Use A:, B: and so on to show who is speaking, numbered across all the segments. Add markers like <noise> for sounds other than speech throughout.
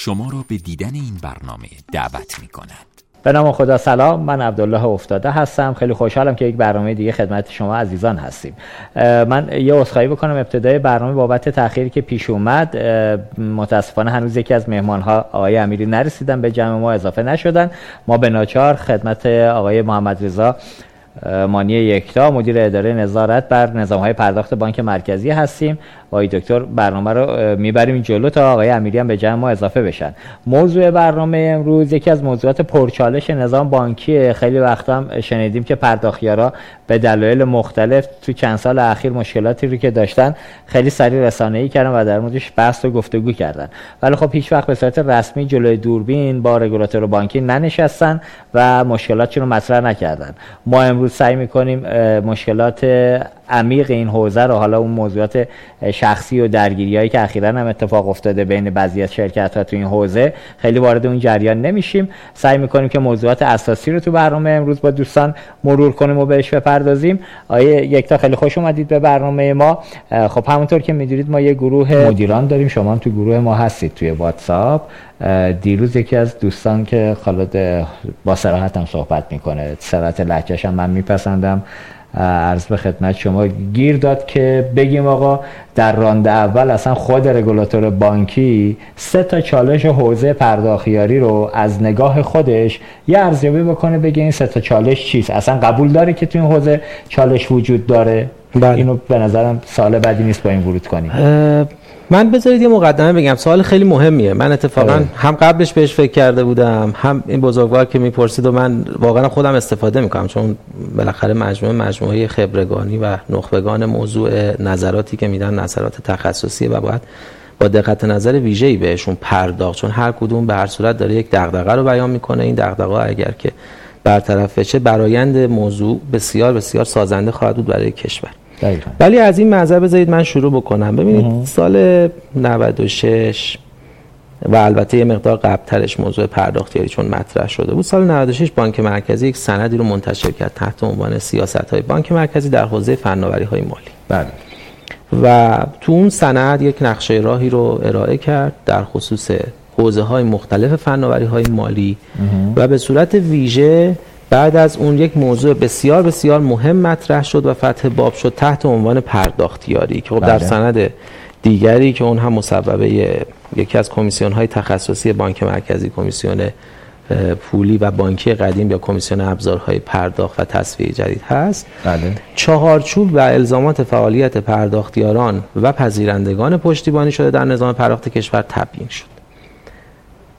A: شما را به دیدن این برنامه دعوت می کند.
B: به نام خدا سلام من عبدالله افتاده هستم. خیلی خوشحالم که یک برنامه دیگه خدمت شما عزیزان هستیم. من یه عذرخواهی بکنم. ابتدای برنامه بابت تأخیری که پیش اومد متاسفانه هنوز یکی از مهمان ها آقای امیری نرسیدن به جمع ما اضافه نشدن. ما به ناچار خدمت آقای محمد رضا مانی یکتا مدیر اداره نظارت بر نظام های پرداخت بانک مرکزی هستیم. آقای دکتر برنامه رو می‌بریم جلو تا آقای امیری هم به جمع ما اضافه بشن. موضوع برنامه امروز یکی از موضوعات پرچالش نظام بانکی خیلی وقت هم شنیدیم که پرداخیارا به دلایل مختلف تو چند سال اخیر مشکلاتی رو که داشتن خیلی سریع رسانه‌ای کردن و در موردش بحث و گفتگو کردن. ولی خب هیچ وقت به صورت رسمی جلوی دوربین با رگولاتور بانکی ننشستن و مشکلاتی رو مطرح نکردن. ما امروز سعی می‌کنیم مشکلات عمیق این حوزه رو حالا اون موضوعات شخصی و درگیری هایی که اخیرا هم اتفاق افتاده بین بعضی از شرکت ها تو این حوزه. خیلی وارد اون جریان نمیشیم. سعی می‌کنیم که موضوعات اساسی رو تو برنامه امروز با دوستان مرور کنیم و بهش بپردازیم. آیه یکتا خیلی خوش اومدید به برنامه ما. خب همونطور که می‌دونید ما یه گروه مدیران داریم. شما هم تو گروه ما هستید توی واتساپ. دیروز یکی از دوستان که خالد با سراحت هم صحبت می‌کنه سرعت لحجهش هم من میپسندم. عرض به خدمت شما گیر داد که بگیم آقا در رانده اول اصلا خود رگولاتور بانکی سه تا چالش حوزه پرداخیاری رو از نگاه خودش یه ارزیابی بکنه بگه این سه تا چالش چیست. اصلا قبول داره که تو این حوزه چالش وجود داره؟ بله. اینو به نظرم سال بعدی نیست با این ورود کنیم.
C: من بذارید یه مقدمه بگم. سوال خیلی مهمیه. من اتفاقا اه. هم قبلش بهش فکر کرده بودم هم این بزرگوار که می‌پرسید و من واقعا خودم استفاده می‌کنم چون بالاخره مجموعه مجموعه خبرگانی و نخبگان موضوع نظراتی که میدن نظرات تخصصی و باید با دقت نظر ویژه‌ای بهشون پرداخت. چون هر کدوم به هر صورت داره یک دغدغه رو بیان می‌کنه. این دغدغه اگر که برطرف بشه برایند موضوع بسیار بسیار سازنده خواهد بود برای کشور. دقیقا. ولی از این منظر بذارید من شروع بکنم. ببینید سال 96 و البته یه مقدار قبلترش موضوع پرداختیاری چون مطرح شده بود. سال 96 بانک مرکزی یک سندی رو منتشر کرد تحت عنوان سیاست های بانک مرکزی در حوزه فناوری های مالی. بله. و تو اون سند یک نقشه راهی رو ارائه کرد در خصوص حوزه های مختلف فناوری های مالی و به صورت ویژه بعد از اون یک موضوع بسیار بسیار مهم مطرح شد و فتح باب شد تحت عنوان پرداختیاری که خب در بله. سند دیگری که اون هم مصوبه یکی از کمیسیون های تخصصی بانک مرکزی کمیسیون پولی و بانکی قدیم یا کمیسیون ابزارهای پرداخت و تصفیه جدید هست بله. چهارچوب و الزامات فعالیت پرداختیاران و پذیرندگان پشتیبانی شده در نظام پرداخت کشور تبیین شد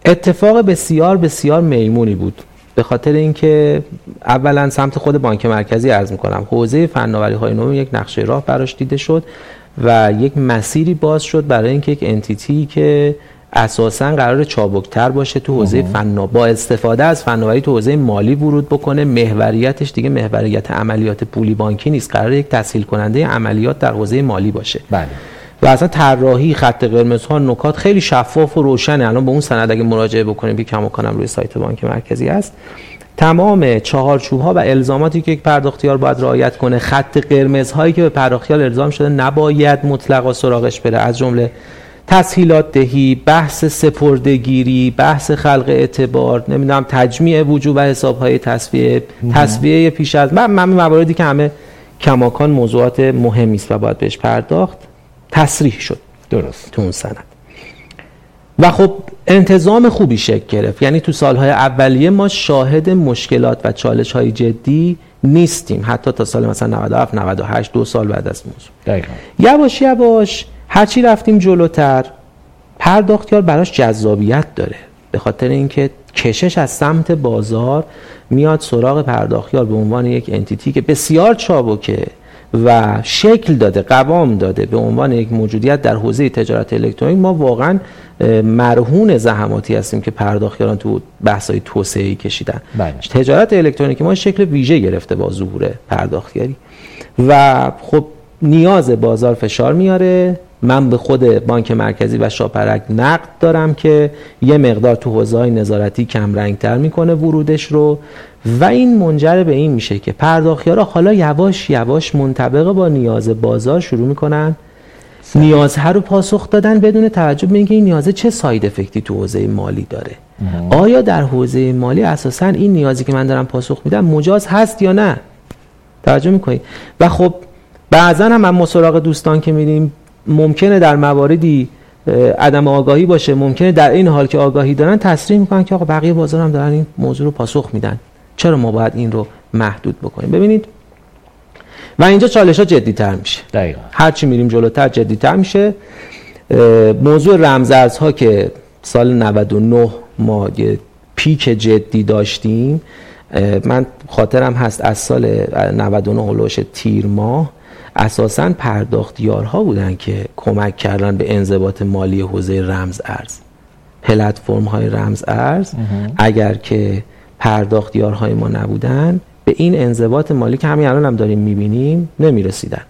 C: اتفاق بسیار بسیار میمونی بود به خاطر اینکه اولا سمت خود بانک مرکزی عرض می‌کنم. حوزه فناوری های نو یک نقشه راه براش دیده شد و یک مسیری باز شد برای اینکه یک انتیتی که اساسا قرار چابکتر باشه تو حوزه فنا با استفاده از فناوری تو حوزه مالی ورود بکنه. محوریتش دیگه محوریت عملیات پولی بانکی نیست. قرار یک تسهیل کننده عملیات در حوزه مالی باشه. بله. و اصلا طراحی خط قرمز ها نکات خیلی شفاف و روشنه. الان به اون سند اگه مراجعه بکنیم بی کم کنم روی سایت بانک مرکزی است تمام چهارچوب ها و الزاماتی که یک پرداختیار باید رعایت کنه خط قرمز هایی که به پرداختیار الزام شده نباید مطلقا سراغش بره. از جمله تسهیلات دهی بحث سپردگیری بحث خلق اعتبار نمی‌دونم تجمیع وجوب و حساب های تصفیه تصفیه پیش از من, من مواردی که همه کماکان موضوعات مهمی است و باید بهش پرداخت. تصریح شد. درست. تو اون سند. و خب انتظام خوبی شکل گرفت. یعنی تو سالهای اولیه ما شاهد مشکلات و چالش های جدی نیستیم. حتی تا سال مثلا 97 98 دو سال بعد از موضوع. دقیقا. یواش یواش هرچی رفتیم جلوتر پرداختیار براش جذابیت داره. به خاطر اینکه کشش از سمت بازار میاد سراغ پرداختیار به عنوان یک انتیتی که بسیار چابکه. و شکل داده قوام داده به عنوان یک موجودیت در حوزه تجارت الکترونیک ما واقعا مرهون زحماتی هستیم که پرداختیاران تو بحث‌های توسعه‌ای کشیدن. بله. تجارت الکترونیکی ما شکل ویژه گرفته با ظهور پرداختیاری و خب نیاز بازار فشار میاره. من به خود بانک مرکزی و شاپرک نقد دارم که یه مقدار تو حوزه نظارتی کم رنگتر می‌کنه ورودش رو و این منجر به این میشه که پرداخیارا حالا یواش یواش منطبق با نیاز بازار شروع می‌کنن. نیازها رو پاسخ دادن بدون توجه به اینکه این نیازه چه ساید افکتی تو حوزه مالی داره. آیا در حوزه مالی اساسا این نیازی که من دارم پاسخ میدم مجاز هست یا نه؟ توجه می‌کنید و خب بعضا هم من مسراغ دوستان که میریم ممکنه در مواردی عدم آگاهی باشه ممکنه در این حال که آگاهی دارن تصریح می‌کنن که آقا بقیه بازار هم دارن این موضوع رو پاسخ میدن. چرا ما باید این رو محدود بکنیم؟ ببینید و اینجا چالش ها جدی تر میشه.
B: دقیقا.
C: هرچی میریم جلوتر جدی تر میشه موضوع رمزارزها که سال 99 ما یه پیک جدی داشتیم من خاطرم هست از سال 99 هلوش تیر ماه. اساسا پرداختیارها بودن که کمک کردن به انضباط مالی حوزه رمز ارز. پلتفرم های رمز ارز اگر که پرداختیارهای ما نبودن به این انضباط مالی که همین الان هم داریم می‌بینیم نمی‌رسیدن.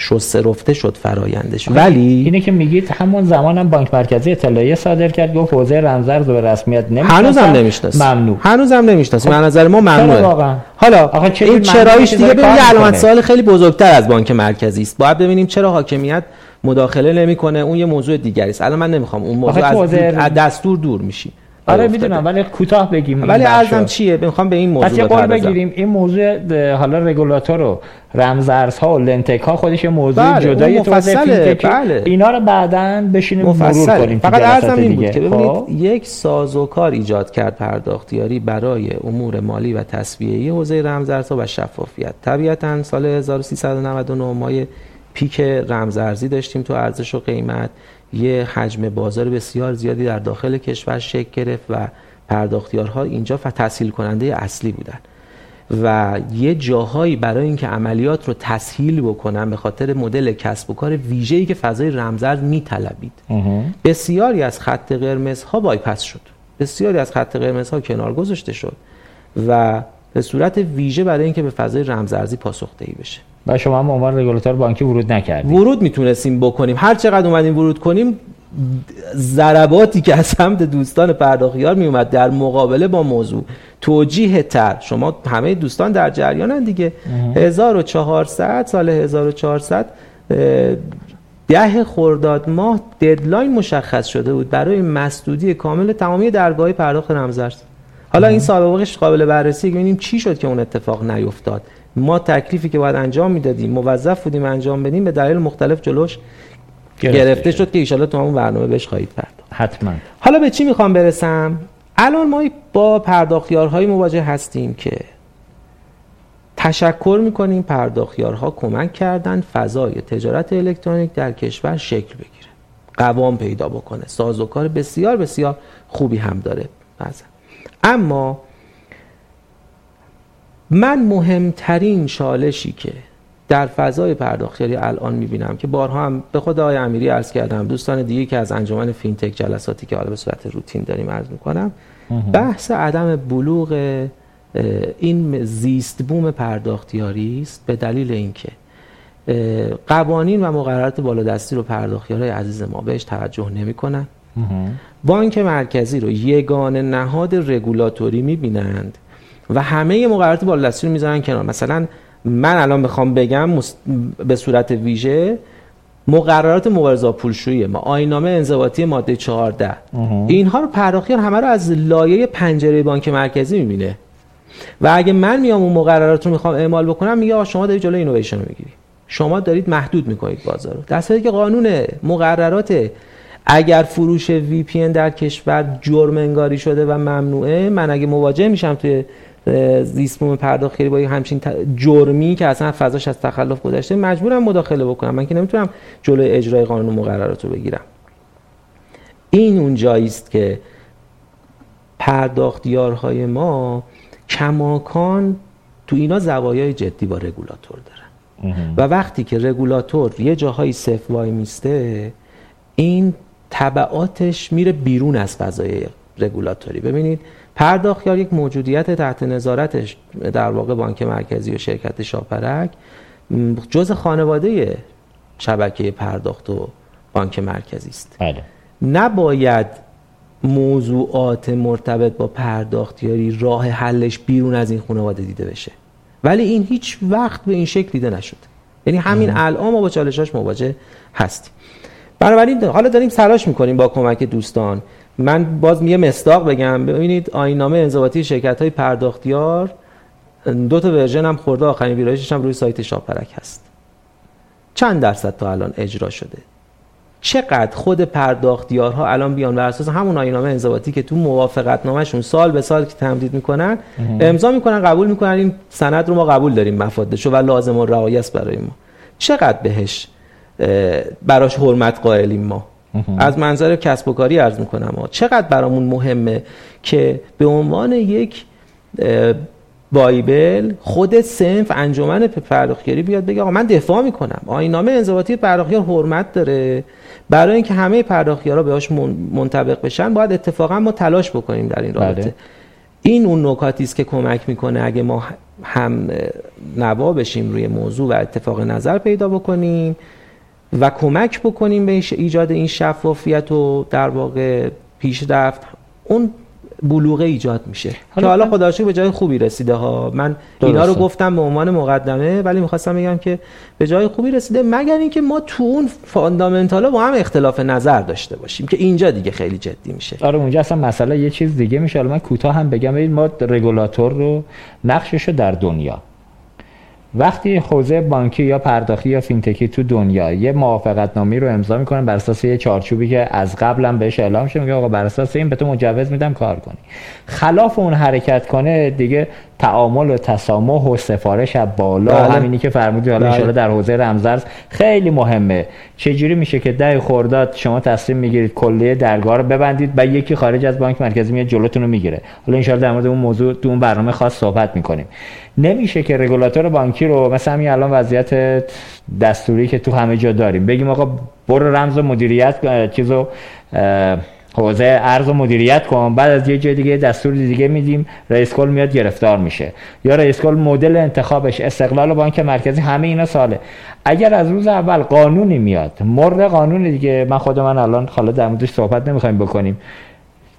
C: شسته رفته شد فرایندش. ولی
B: اینه که میگید همون زمان هم بانک مرکزی اطلاعیه صادر کرد گفت حوزه رمزارز به رسمیت نمی‌شناسه
C: هنوز هم نمی‌شناسه.
B: ممنوع.
C: هنوز هم نمی‌شناسه. خب. نظر ما ممنوعه. حالا این چرایش دیگه ببینید علامت سوال خیلی بزرگتر از بانک مرکزی است. باید ببینیم چرا حاکمیت مداخله نمی‌کنه. اون یه موضوع دیگری است. الان من نمی‌خوام اون موضوع از دستور دور میشی
B: آره می‌دونم ولی کوتاه بگیم
C: ولی ارزم چیه؟ می‌خوام به این موضوع
B: پس یه قول بگیریم این موضوع حالا رگولاتور و رمزارزها و لنتک ها خودش موضوع بله جدایی تو بله. اینا رو بعدا بشینیم مرور کنیم
C: فقط ارزم این بود که ببینید خب؟ یک سازوکار ایجاد کرد پرداختیاری برای امور مالی و تصویه حوزه رمزارزها و شفافیت. طبیعتا سال 1399 ما پیک رمزارزی داشتیم تو ارزش و قیمت. یه حجم بازار بسیار زیادی در داخل کشور شکل گرفت و پرداختیارها اینجا تسهیل کننده اصلی بودن. و یه جاهایی برای اینکه عملیات رو تسهیل بکنن به خاطر مدل کسب و کار ویژه‌ای که فضای رمزارز میطلبید. بسیاری از خط قرمز ها بایپس شد. بسیاری از خط قرمز ها کنار گذاشته شد و به صورت ویژه برای اینکه به فضای رمزارزی پاسخ دهی بشه.
B: و شما هم عنوان رگولاتور بانکی ورود نکردید.
C: ورود می‌تونستیم بکنیم. هر چقدر اومدیم ورود کنیم ضرباتی که از سمت دوستان پرداخیار میومد در مقابله با موضوع توجیه تر. شما همه دوستان در جریانن دیگه. 1400 سال 1400 ده خرداد ماه ددلاین مشخص شده بود برای مسدودی کامل تمامی درگاه پرداخت رمزارز حالا این سابقش قابل بررسی ببینیم چی شد که اون اتفاق نیفتاد. ما تکلیفی که باید انجام می‌دادیم موظف بودیم انجام بدیم به دلایل مختلف جلوش گرفته, شد. که ایشالا تو همون برنامه بهش خواهید پرداخت.
B: حتما.
C: حالا به چی می‌خوام برسم؟ الان ما با پرداختیارهایی مواجه هستیم که تشکر می‌کنیم پرداختیارها کمک کردن فضای تجارت الکترونیک در کشور شکل بگیره قوام پیدا بکنه سازوکار بسیار بسیار خوبی هم داره. بعضا. اما من مهمترین شالشی که در فضای پرداختیاری الان می‌بینم که بارها هم به خود آقای امیری عرض کردم دوستان دیگه که از انجمن فینتک جلساتی که حالا به صورت روتین داریم عرض می‌کنم بحث عدم بلوغ این زیست بوم پرداختیاری است به دلیل اینکه قوانین و مقررات بالادستی رو پرداختیارای عزیز ما بهش توجه نمی‌کنن. بانک مرکزی رو یگان نهاد رگولاتوری می‌بینند. و همه مقررات بالادستی رو می‌ذارن کنار. مثلا من الان بخوام بگم به صورت ویژه مقررات مبارزه پولشویی ما آینامه انضباطی ماده 14 اینها رو پرداختیار همه رو از لایه پنجره بانک مرکزی می‌بینه. و اگه من میام اون مقررات رو می‌خوام اعمال بکنم میگه شما دارید جلوی اینویشن رو می‌گیری. شما دارید محدود می‌کنید بازار رو. در که قانون مقررات اگر فروش وی پی در کشور جرم انگاری شده و ممنوعه من اگه مواجه میشم توی زیست بوم پرداختی با همچین جرمی که اصلا فضاش از تخلف گذشته مجبورم مداخله بکنم. من که نمی‌تونم جلوی اجرای قانون مقررات رو بگیرم. این اون جایی است که پرداختیارهای ما کماکان تو اینا زوایای جدی با رگولاتور دارن. و وقتی که رگولاتور یه جاهایی صف وای میسته این طبعاتش میره بیرون از فضای رگولاتوری. ببینید پرداختیار یک موجودیت تحت نظارتش در واقع بانک مرکزی و شرکت شاپرک جز خانواده شبکه پرداخت و بانک مرکزی است.
B: بله.
C: نباید موضوعات مرتبط با پرداختیاری راه حلش بیرون از این خانواده دیده بشه. ولی این هیچ وقت به این شکل دیده نشد. یعنی همین الان ما با چالشاش مواجه هستیم. بنابراین حالا داریم تلاش می‌کنیم با کمک دوستان من باز یه مصداق بگم. ببینید آینامه انضباطی شرکت های پرداختیار دو تا ورژن هم خورده آخرین ویرایشش هم روی سایت شاپرک هست. چند درصد تا الان اجرا شده؟ چقدر خود پرداختیارها الان بیان بر اساس همون آینامه انضباطی که تو موافقت نامشون سال به سال که تمدید می‌کنن امضا می‌کنن قبول می‌کنن این سند رو ما قبول داریم مفادشو و لازم و رعایت برای ما. چقدر بهش براش حرمت قائلیم ما؟ از منظر کسب و کاری عرض می‌کنم. ما چقدر برامون مهمه که به عنوان یک بایبل خود سنف انجمن پرداختیاری بیاد بگه آقا من دفاع می‌کنم. آینامه انضباطی پرداختیار حرمت داره. برای اینکه همه پرداختیارا بهش منطبق بشن باید اتفاقا ما تلاش بکنیم در این رابطه. بله. این اون نکاتی است که کمک می‌کنه اگه ما هم نوا بشیم روی موضوع و اتفاق نظر پیدا بکنیم. و کمک بکنیم به ایجاد این شفافیت و در واقع پیشرفت اون بلوغه ایجاد میشه. حالا که حالا خدا به جای خوبی رسیده ها. من اینا رو گفتم به عنوان مقدمه ولی می‌خواستم بگم که به جای خوبی رسیده مگر اینکه ما تو اون فاندامنتالا با هم اختلاف نظر داشته باشیم که اینجا دیگه خیلی جدی میشه.
B: آره اونجا اصلا مسئله یه چیز دیگه میشه. حالا من کوتاه هم بگم ما رگولاتور رو نقشش رو در دنیا وقتی حوزه بانکی یا پرداختی یا فینتکی تو دنیا یه موافقت نامی رو امضا می‌کنن بر اساس یه چارچوبی که از قبلم بهش اعلام شده میگه آقا بر اساس این به تو مجوز میدم کار کنی خلاف اون حرکت کنه دیگه تعامل و تسامح و سفارش از بالا بله. همینی که فرمودی حالا بله. در حوزه رمزارز خیلی مهمه چجوری میشه که ده خرداد شما تصمیم می‌گیرید کلیه درگاه رو ببندید و یکی خارج از بانک مرکزی میاد جلوتون رو می‌گیره حالا ان در مورد اون موضوع تو اون برنامه خاص صحبت می‌کنیم نمیشه که رگولاتور بانکی رو مثلا همین الان وضعیت دستوری که تو همه جا داریم بگیم آقا برو رمز و مدیریت چیزو حوزه ارز و مدیریت کن بعد از یه جای دیگه دستور دیگه میدیم رئیس کل میاد گرفتار میشه. یا رئیس کل مدل انتخابش استقلال بانک مرکزی همه اینا ساله. اگر از روز اول قانونی میاد مر قانون دیگه من خود من الان حالا در موردش صحبت نمی‌خوایم بکنیم.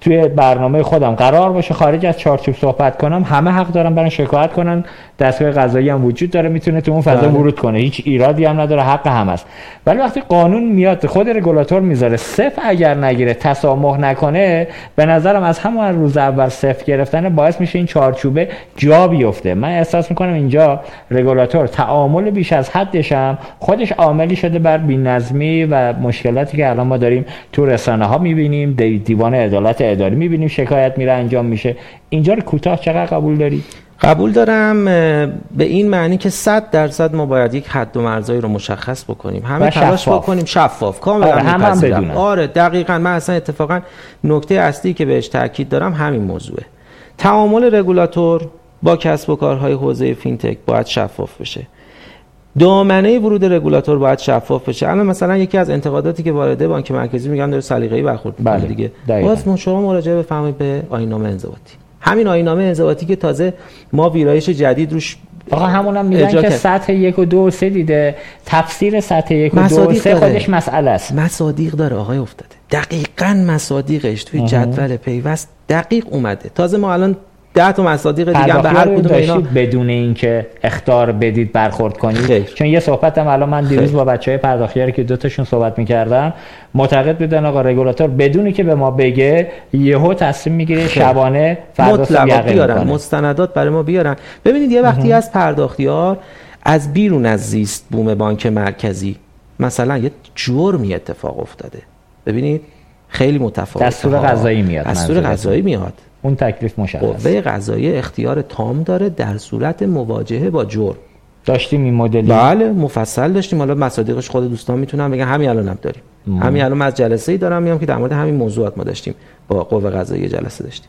B: توی برنامه خودم قرار باشه خارج از چارچوب صحبت کنم همه حق دارن برن شکایت کنن. دستگاه قضایی هم وجود داره می‌تونه تو اون فضا بله. ورود کنه. هیچ ایرادی هم نداره حق هم است. ولی وقتی قانون میاد خود رگولاتور می‌ذاره صفر اگر نگیره تسامح نکنه به نظرم از همون روز اول صفر گرفتن باعث میشه این چارچوبه جا بیفته. من احساس می‌کنم اینجا رگولاتور تعامل بیش از حدش هم خودش عاملی شده بر بی‌نظمی و مشکلاتی که الان ما داریم تو رسانه ها می‌بینیم دیوان عدالت اداری می‌بینیم شکایت میره انجام میشه. اینجا رو کوتاه چقدر قبول داری؟
C: قبول دارم به این معنی که 100 درصد ما باید یک حد و مرزایی رو مشخص بکنیم. همه تلاش بکنیم. شفاف. کاملا
B: آره هم, هم بدونن.
C: آره دقیقا. من اصلا اتفاقا نکته اصلی که بهش تاکید دارم همین موضوعه. تعامل رگولاتور با کسب و کارهای حوزه فینتک باید شفاف بشه. دامنه ورود رگولاتور باید شفاف بشه. الان مثلا یکی از انتقاداتی که وارده بانک مرکزی میگن داره سلیقه‌ای برخورد بله. دیگه. باز شما مراجعه بفرمایید به آیین‌نامه انضباطی. همین آینامه انضباطی که تازه ما ویرایش جدید روش
B: آقا همون هم میگن که سطح یک و دو و سه دیده. تفسیر سطح یک و دو و سه خودش مسئله است.
C: مصادیق داره آقای افتاده. دقیقا مصادیقش توی جدول پیوست دقیق اومده. تازه ما الان ده تا مصادیق دیگه به هر کدوم اینا
B: بدون اینکه اختار بدید برخورد کنید. چون یه صحبتم الان من دیروز با بچهای پرداختیاری که دو تاشون صحبت می‌کردم معتقد بودن آقا رگولاتور بدونی که به ما بگه یهو تصمیم می‌گیره شبانه فردا بیارن
C: مستندات برای ما بیارن. ببینید یه وقتی از پرداختیار از بیرون از زیست بوم بانک مرکزی مثلا یه جرمی اتفاق افتاده. ببینید؟ خیلی متفاوته.
B: دستور قضایی میاد
C: دستور قضایی میاد.
B: اون تکلیف مشخص.
C: قوه قضایی اختیار تام داره در صورت مواجهه با جرم.
B: داشتیم این مدلی.
C: بله مفصل داشتیم. حالا مصادیقش خود دوستان می‌تونن بگن. همین الانم داریم. همین الان از جلسه ای دارم میام که در مورد همین موضوعات ما داشتیم. با قوه قضایی جلسه داشتیم.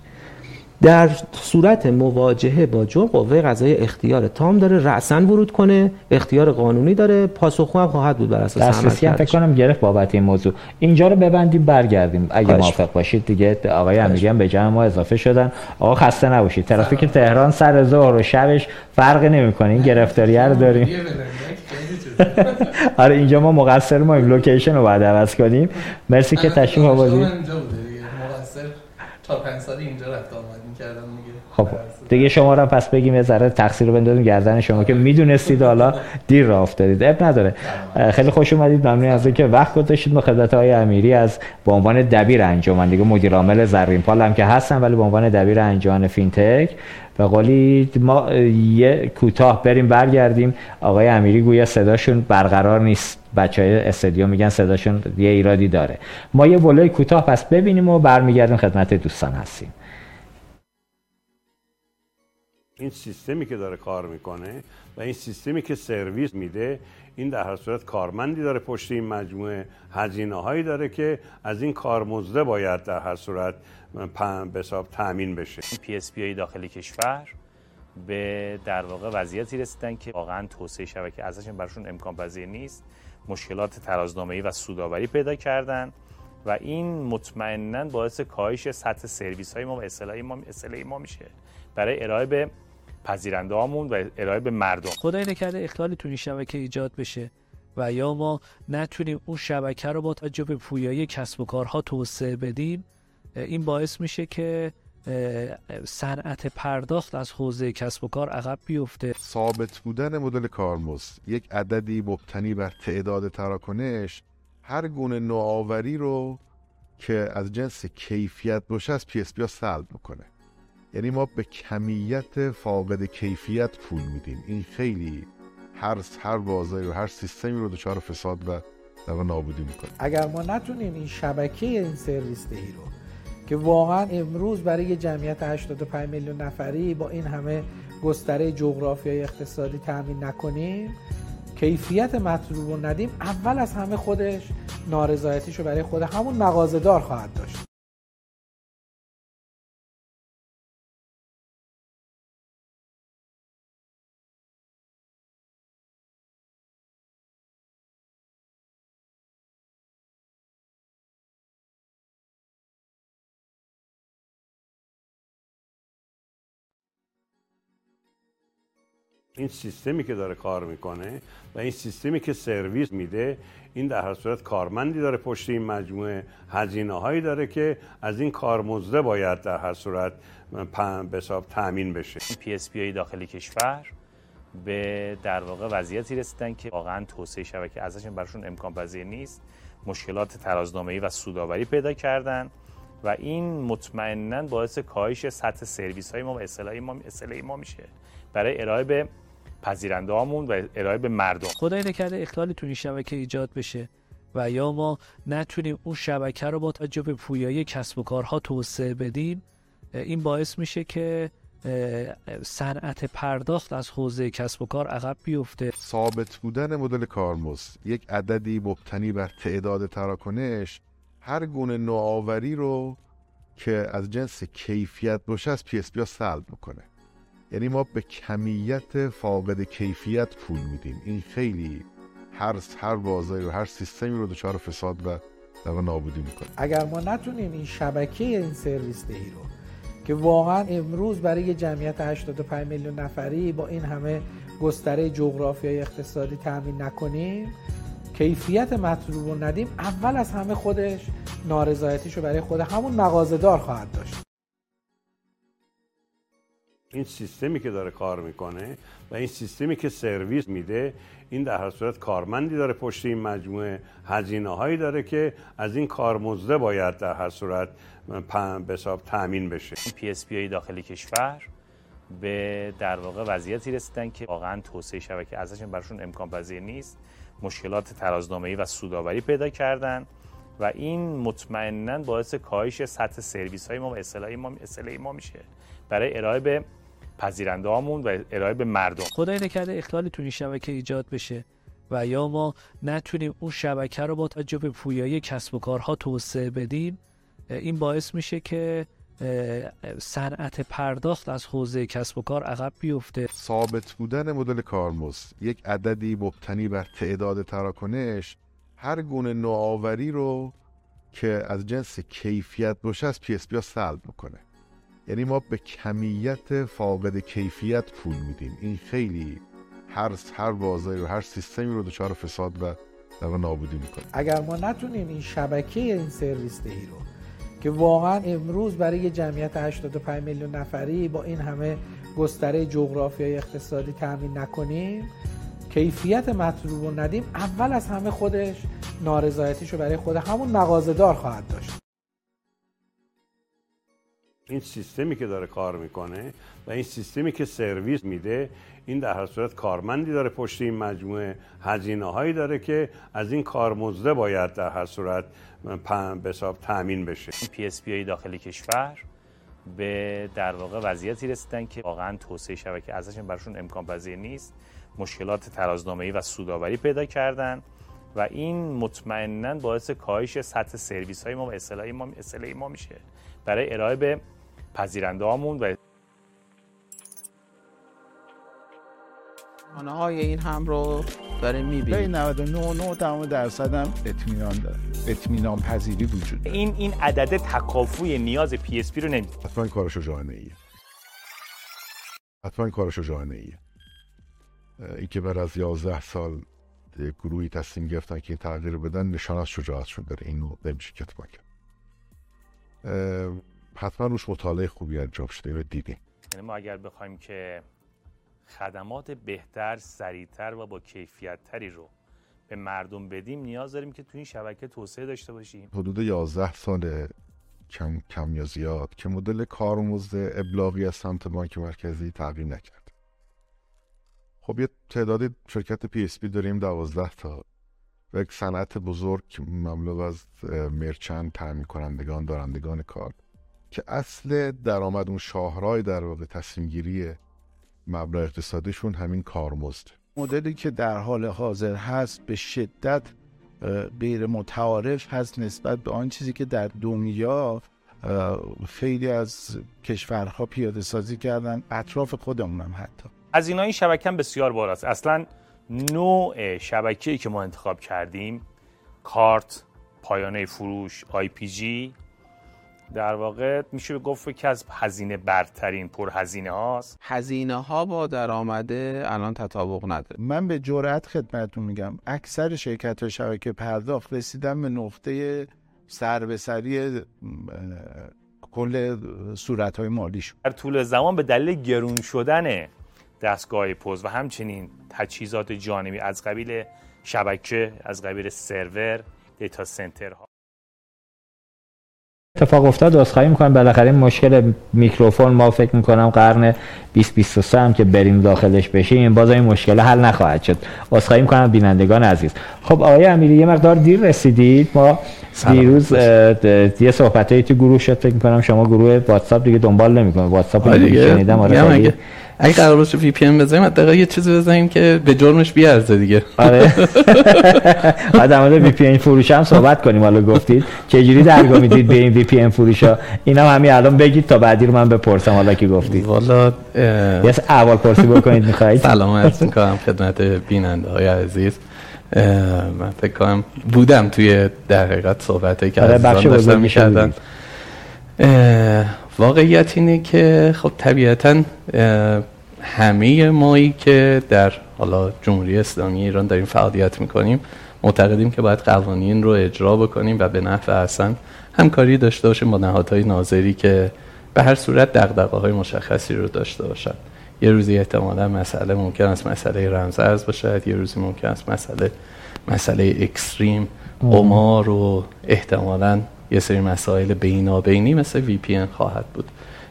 C: در صورت مواجهه با جرم قوه قضایی اختیار تام داره رأسا ورود کنه اختیار قانونی داره پاسخگو هم خواهد بود بر اساس
B: دسترسی هم فکر کنم گرفت بابت این موضوع. اینجا رو ببندیم برگردیم. اگه موافق باشید دیگه آقای امیری هم به جمع ما اضافه شدن. آقا خسته نباشید. ترافیک تهران سر ظهر و شبش فرق نمی‌کنه. این گرفتاری رو داریم. <laughs> آره اینجا ما مقصر ما لوکیشن رو بعد عوض کنیم. مرسی که تشریف آوردید
D: تا پنج سال اینجا رفت آمد می‌کردم دیگه.
B: خب دیگه شما را پس بگیم یه ذره تقصیر رو بندازیم گردن شما که می‌دونستید حالا دیر را افتادید. اب نداره. خیلی خوش اومدید. ممنون از اینکه وقت گذاشتید ما خدمت های امیری از به عنوان دبیر انجمن. دیگه مدیر عامل زرین پال هم که هستن ولی به عنوان دبیر انجمن فینتک. و قولی ما یه کوتاه بریم برگردیم. آقای امیری گویا صداشون برقرار نیست. بچه های استادیوم میگن صداشون یه ایرادی داره. ما یه وله‌ی کوتاه پس ببینیم و برمیگردیم خدمت دوستان هستیم.
D: این سیستمی که داره کار می‌کنه و این سیستمی که سرویس میده این در هر صورت کارمندی داره پشت این مجموعه هزینه هایی داره که از این کارمزده باید در هر صورت به حساب تامین بشه.
E: PSP داخل کشور به در واقع وضعیتی رسیدن که واقعا توسعه شبکه ازشون براشون امکان پذیر نیست. مشکلات ترازنامه‌ای و سوداوری پیدا کردن و این مطمئنا باعث کاهش سطح سرویس های ما و اصلاحی ما ما میشه. برای ارائه به پذیرنده هامون و ارائه به مردم.
F: خدای نکرده اختلالی تو این شبکه ایجاد بشه و یا ما نتونیم اون شبکه رو با توجه به پویایی کسب و کارها توسعه بدیم این باعث میشه که صنعت پرداخت از حوزه کسب و کار عقب بیفته.
G: ثابت بودن مدل کارمزد یک عددی مبتنی بر تعداد تراکنش هر گونه نوآوری رو که از جنس کیفیت باشه از PSP سلب می‌کنه. یعنی ما به کمیت فاقد کیفیت پول میدیم. این خیلی هر هر بازاری و هر سیستمی رو دچار فساد و در نابودی می‌کنه.
H: اگر ما نتونیم این شبکه این سرویس دهی رو که واقعا امروز برای جمعیت 85 میلیون نفری با این همه گستره جغرافیای اقتصادی تامین نکنیم کیفیت مطلوب رو ندیم اول از همه خودش نارضایتیش رو برای خود همون مغازه‌دار خواهد داشت.
D: این سیستمی که داره کار می‌کنه و این سیستمی که سرویس میده این در هر صورت کارمندی داره پشت این مجموعه هزینه هایی داره که از این کارمزده باید در هر صورت به حساب تامین بشه.
E: PSP داخل کشور به در واقع وضعیتی رسیدن که واقعا توسعه شبکه ازشون براشون امکان پذیر نیست. مشکلات ترازنامه‌ای و سوداوری پیدا کردن و این مطمئنا باعث کاهش سطح سرویس های ما و اصلاحی ما ما میشه. برای ارائه به پذیرنده هامون و ارائه به مردم.
F: خدای نکرده اختلالی تو این شبکه ایجاد بشه و یا ما نتونیم اون شبکه رو با توجه به پویایی کسب و کارها توسعه بدیم این باعث میشه که صنعت پرداخت از حوزه کسب و کار عقب بیفته.
G: ثابت بودن مدل کارمزد یک عددی مبتنی بر تعداد تراکنش هر گونه نوآوری رو که از جنس کیفیت باشه از PSP سلب می‌کنه. یعنی ما به کمیت فاقد کیفیت پول میدیم. این خیلی هر هر بازاری و هر سیستمی رو دچار فساد و در نابودی می‌کنه.
H: اگر ما نتونیم این شبکه این سرویس دهی رو که واقعا امروز برای جمعیت 85 میلیون نفری با این همه گستره جغرافیای اقتصادی تامین نکنیم کیفیت مطلوب رو ندیم اول از همه خودش نارضایتیش رو برای خود همون مغازه‌دار خواهد داشت.
D: این سیستمی که داره کار می‌کنه و این سیستمی که سرویس میده این در هر صورت کارمندی داره پشت این مجموعه هزینه هایی داره که از این کارمزده باید در هر صورت به حساب تامین بشه.
E: PSP داخل کشور به در واقع وضعیتی رسیدن که واقعا توسعه شبکه ازشون براشون امکان پذیر نیست. مشکلات ترازنامه‌ای و سوداوری پیدا کردن و این مطمئنا باعث کاهش سطح سرویس های ما و اصلاحی ما ما میشه. برای ارائه به پذیرنده هامون و ارائه به مردم.
F: خدای نکرده اختلالی تو این شبکه ایجاد بشه و یا ما نتونیم اون شبکه رو با توجه به پویایی کسب و کارها توسعه بدیم این باعث میشه که صنعت پرداخت از حوزه کسب و کار عقب بیفته.
G: ثابت بودن مدل کارمزد یک عددی مبتنی بر تعداد تراکنش هر گونه نوآوری رو که از جنس کیفیت باشه از PSP سلب می‌کنه. یعنی ما به کمیت فاقد کیفیت پول میدیم. این خیلی هر هر بازاری و هر سیستمی رو دچار فساد و در نابودی می‌کنه
H: اگر ما نتونیم این شبکه این سرویس دهی رو که واقعا امروز برای یه جمعیت 85 میلیون نفری با این همه گستره جغرافیایی اقتصادی تامین نکنیم کیفیت مطلوب رو ندیم اول از همه خودش نارضایتیشو برای خود همون مغازه‌دار خواهد داشت.
D: این سیستمی که داره کار می‌کنه و این سیستمی که سرویس میده این در هر صورت کارمندی داره پشت این مجموعه هزینه هایی داره که از این کارمزده باید در هر صورت به حساب تامین بشه.
E: PSP داخل کشور به در واقع وضعیتی رسیدن که واقعا توسعه شبکه ازشون براشون امکان پذیر نیست. مشکلات ترازنامه‌ای و سوداوری پیدا کردن و این مطمئنا باعث کاهش سطح سرویس های ما و اصلاحی ما اصلاحی ما میشه. برای ارائه به پذیرنده هامون و
I: های این هم رو داره می‌بینیم.
J: بین 99 تمام درصد هم اطمینان داره. اطمینان پذیری وجود داره.
E: این این عدد تکافوی نیاز PSP رو نمیده
G: حتما کار شجاعانه ایه حتما کار شجاعانه ایه این که بر از 11 سال گروهی تصمیم گرفتن که این تغییر بدن نشان از شجاعتشون داره. اینو نمیشه کتمان کرد. حتما روش مطالعه خوبی انجام شده و دیدیم.
E: یعنی ما اگر بخوایم که خدمات بهتر، سریعتر و با کیفیت تری رو به مردم بدیم نیاز داریم که تو این شبکه توسعه داشته باشیم.
G: حدود 11 سال کم کم یا زیاد که مدل کارمزد ابلاغی از سمت بانک مرکزی تغییر نکرد. خب یه تعدادی شرکت PSP داریم 12 تا و یک صنعت بزرگ مملو از merchant تامین کنندگان دارندگان کارت که اصل درآمد اون شاهرای در واقع تصمیم گیری مبلغ اقتصادیشون همین کارمزد.
J: مدلی که در حال حاضر هست به شدت غیر متعارف هست نسبت به آن چیزی که در دنیا خیلی از کشورها پیاده سازی کردن اطراف خودمون هم حتی.
E: از اینا این شبکه بسیار بالاست. اصلا نوع شبکه‌ای که ما انتخاب کردیم کارت پایانه فروش آی پی جی در واقع میشه گفت که از هزینه برترین پر هزینه هاست.
I: هزینه ها با درآمده الان تطابق نداره.
J: من به جرأت خدمتتون میگم اکثر شرکت شبکه پرداخت رسیدن به نقطه سر به سری کل صورت های مالیشون.
E: در طول زمان به دلیل گرون شدن دستگاه پوز و همچنین تجهیزات جانبی از قبیل شبکه از قبیل سرور دیتا سنترها.
B: اتفاق افتاد عذرخواهی می‌کنم. بالاخره این مشکل میکروفون ما فکر می‌کنم قرن 2023 هم که بریم داخلش بشیم باز این مشکل حل نخواهد شد. عذرخواهی می‌کنم بینندگان عزیز. خب آقای امیری یه مقدار دیر رسیدید. ما دیروز یه صحبتایی تو گروه شد فکر می‌کنم شما گروه واتساپ دیگه دنبال نمی‌کنه واتساپ رو شنیدم آره
K: اگه قرار باشه VPN بزنیم حداقل یه چیزی بزنیم که به جرمش بیارزه دیگه.
B: آره. <laughs> بعد مورد VPN فروش هم صحبت کنیم. حالا گفتید. چه جوری درگاه می‌دید به این VPN فروشا؟ اینا همین الان بگید تا بعدی رو من بپرسم. حالا که گفتید؟
K: والا
B: یه اول پرسی بکنید می‌خواید؟
K: سلام عرض می‌کنم خدمت بیننده های عزیز من فکر کنم بودم توی در حقیقت که
B: آره بخش داشتن می‌کردن.
K: واقعیت اینه که خب طبیعتا همه مایی که در حالا جمهوری اسلامی ایران داریم فعالیت می‌کنیم معتقدیم که باید قوانین رو اجرا بکنیم و به نفع اصلا همکاری داشته باشیم با نهادهای ناظری که به هر صورت دقدقه های مشخصی رو داشته باشد یه روزی احتمالا مسئله ممکن است مسئله رمزارز باشد یه روزی ممکن است مسئله مسئله اکستریم قمار و احتمالا یه سری مسائل بینابینی مثل وی پی خواهد بود.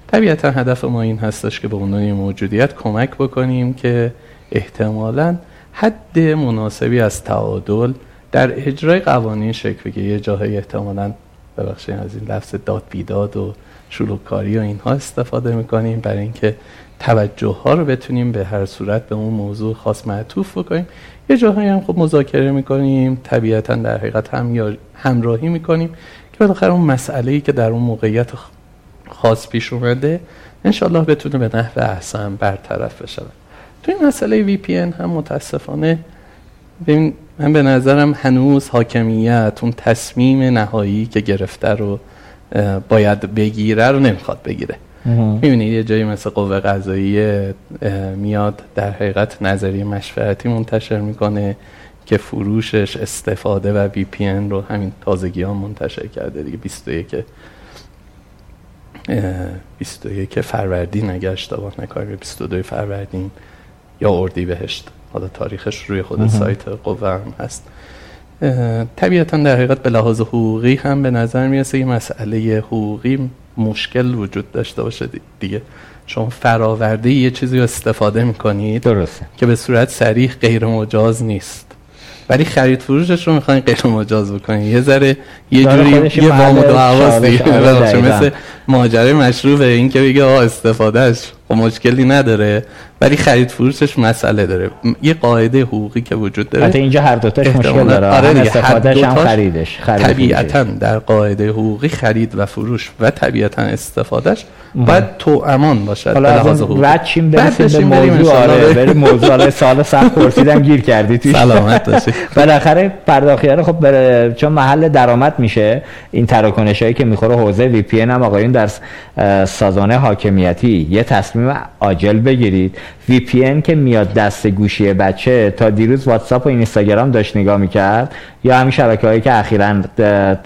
K: طبیعتا هدف ما این هستش که به عنوان موجودیت کمک بکنیم که احتمالا حد مناسبی از تعادل در اجرای قوانین شکل بگیره. یه جاهای احتمالا ببخشید از این لفظ داد بیداد و شلوکاری و اینها استفاده می‌کنیم برای اینکه توجه ها رو بتونیم به هر صورت به اون موضوع خاص معطوف بکنیم. یه جاهایی هم خب مذاکره می‌کنیم طبیعتا در حقیقت هم همراهی می‌کنیم. بالاخره اون مسئله ای که در اون موقعیت خاص پیش اومده انشالله بتونه به نحو احسن برطرف بشه. تو این مسئله وی پی هم متاسفانه ببین من به نظرم هنوز حاکمیت اون تصمیم نهایی که گرفته رو باید بگیره رو نمی‌خواد بگیره. می‌بینید یه جایی مثل قوه قضایی میاد در حقیقت نظریه مشورتی منتشر می‌کنه. که فروشش استفاده و وی پی رو همین تازگی ها منتشر کرده دیگه. 21 21 فروردین اگه اشتباه نکنم 22 فروردین یا اردی بهشت. حالا تاریخش روی خود سایت قوه هم هست. طبیعتا در حقیقت به لحاظ حقوقی هم به نظر می‌رسه یه مسئله حقوقی مشکل وجود داشته باشه دیگه. شما فراورده یه چیزی رو استفاده می‌کنید
B: درسته.
K: که به صورت سریح غیر مجاز نیست. ولی خرید فروشش رو می‌خواین غیر مجاز بکنین. یه ذره یه جوری یه وام و دعواست دیگه. مثل ماجرای مشروع این که بگه آه استفادهش خب مشکلی نداره. ولی خرید فروشش مسئله داره. یه قاعده حقوقی که وجود داره.
B: حتی اینجا هر دوتاش مشکل داره. آره هم استفادهش هم خریدش
K: خرید طبیعتا در قاعده حقوقی خرید و فروش و طبیعتا استفادهش باید تو امان باشد
B: حالا از رد چیم برسیم به موضوع؟ آره بریم موضوع. سال سخت پرسیدم گیر کردی توی.
K: سلامت باشی. <laughs>
B: بالاخره پرداختیار خب بر... چون محل درآمد میشه این تراکنش هایی که می‌خوره حوزه وی پی هم آقایون در سازانه حاکمیتی یه تصمیم عاجل بگیرید. ان که میاد دست گوشی بچه تا دیروز واتساپ و اینستاگرام داشت نگاه می‌کرد یا همین شبکه هایی که اخیرا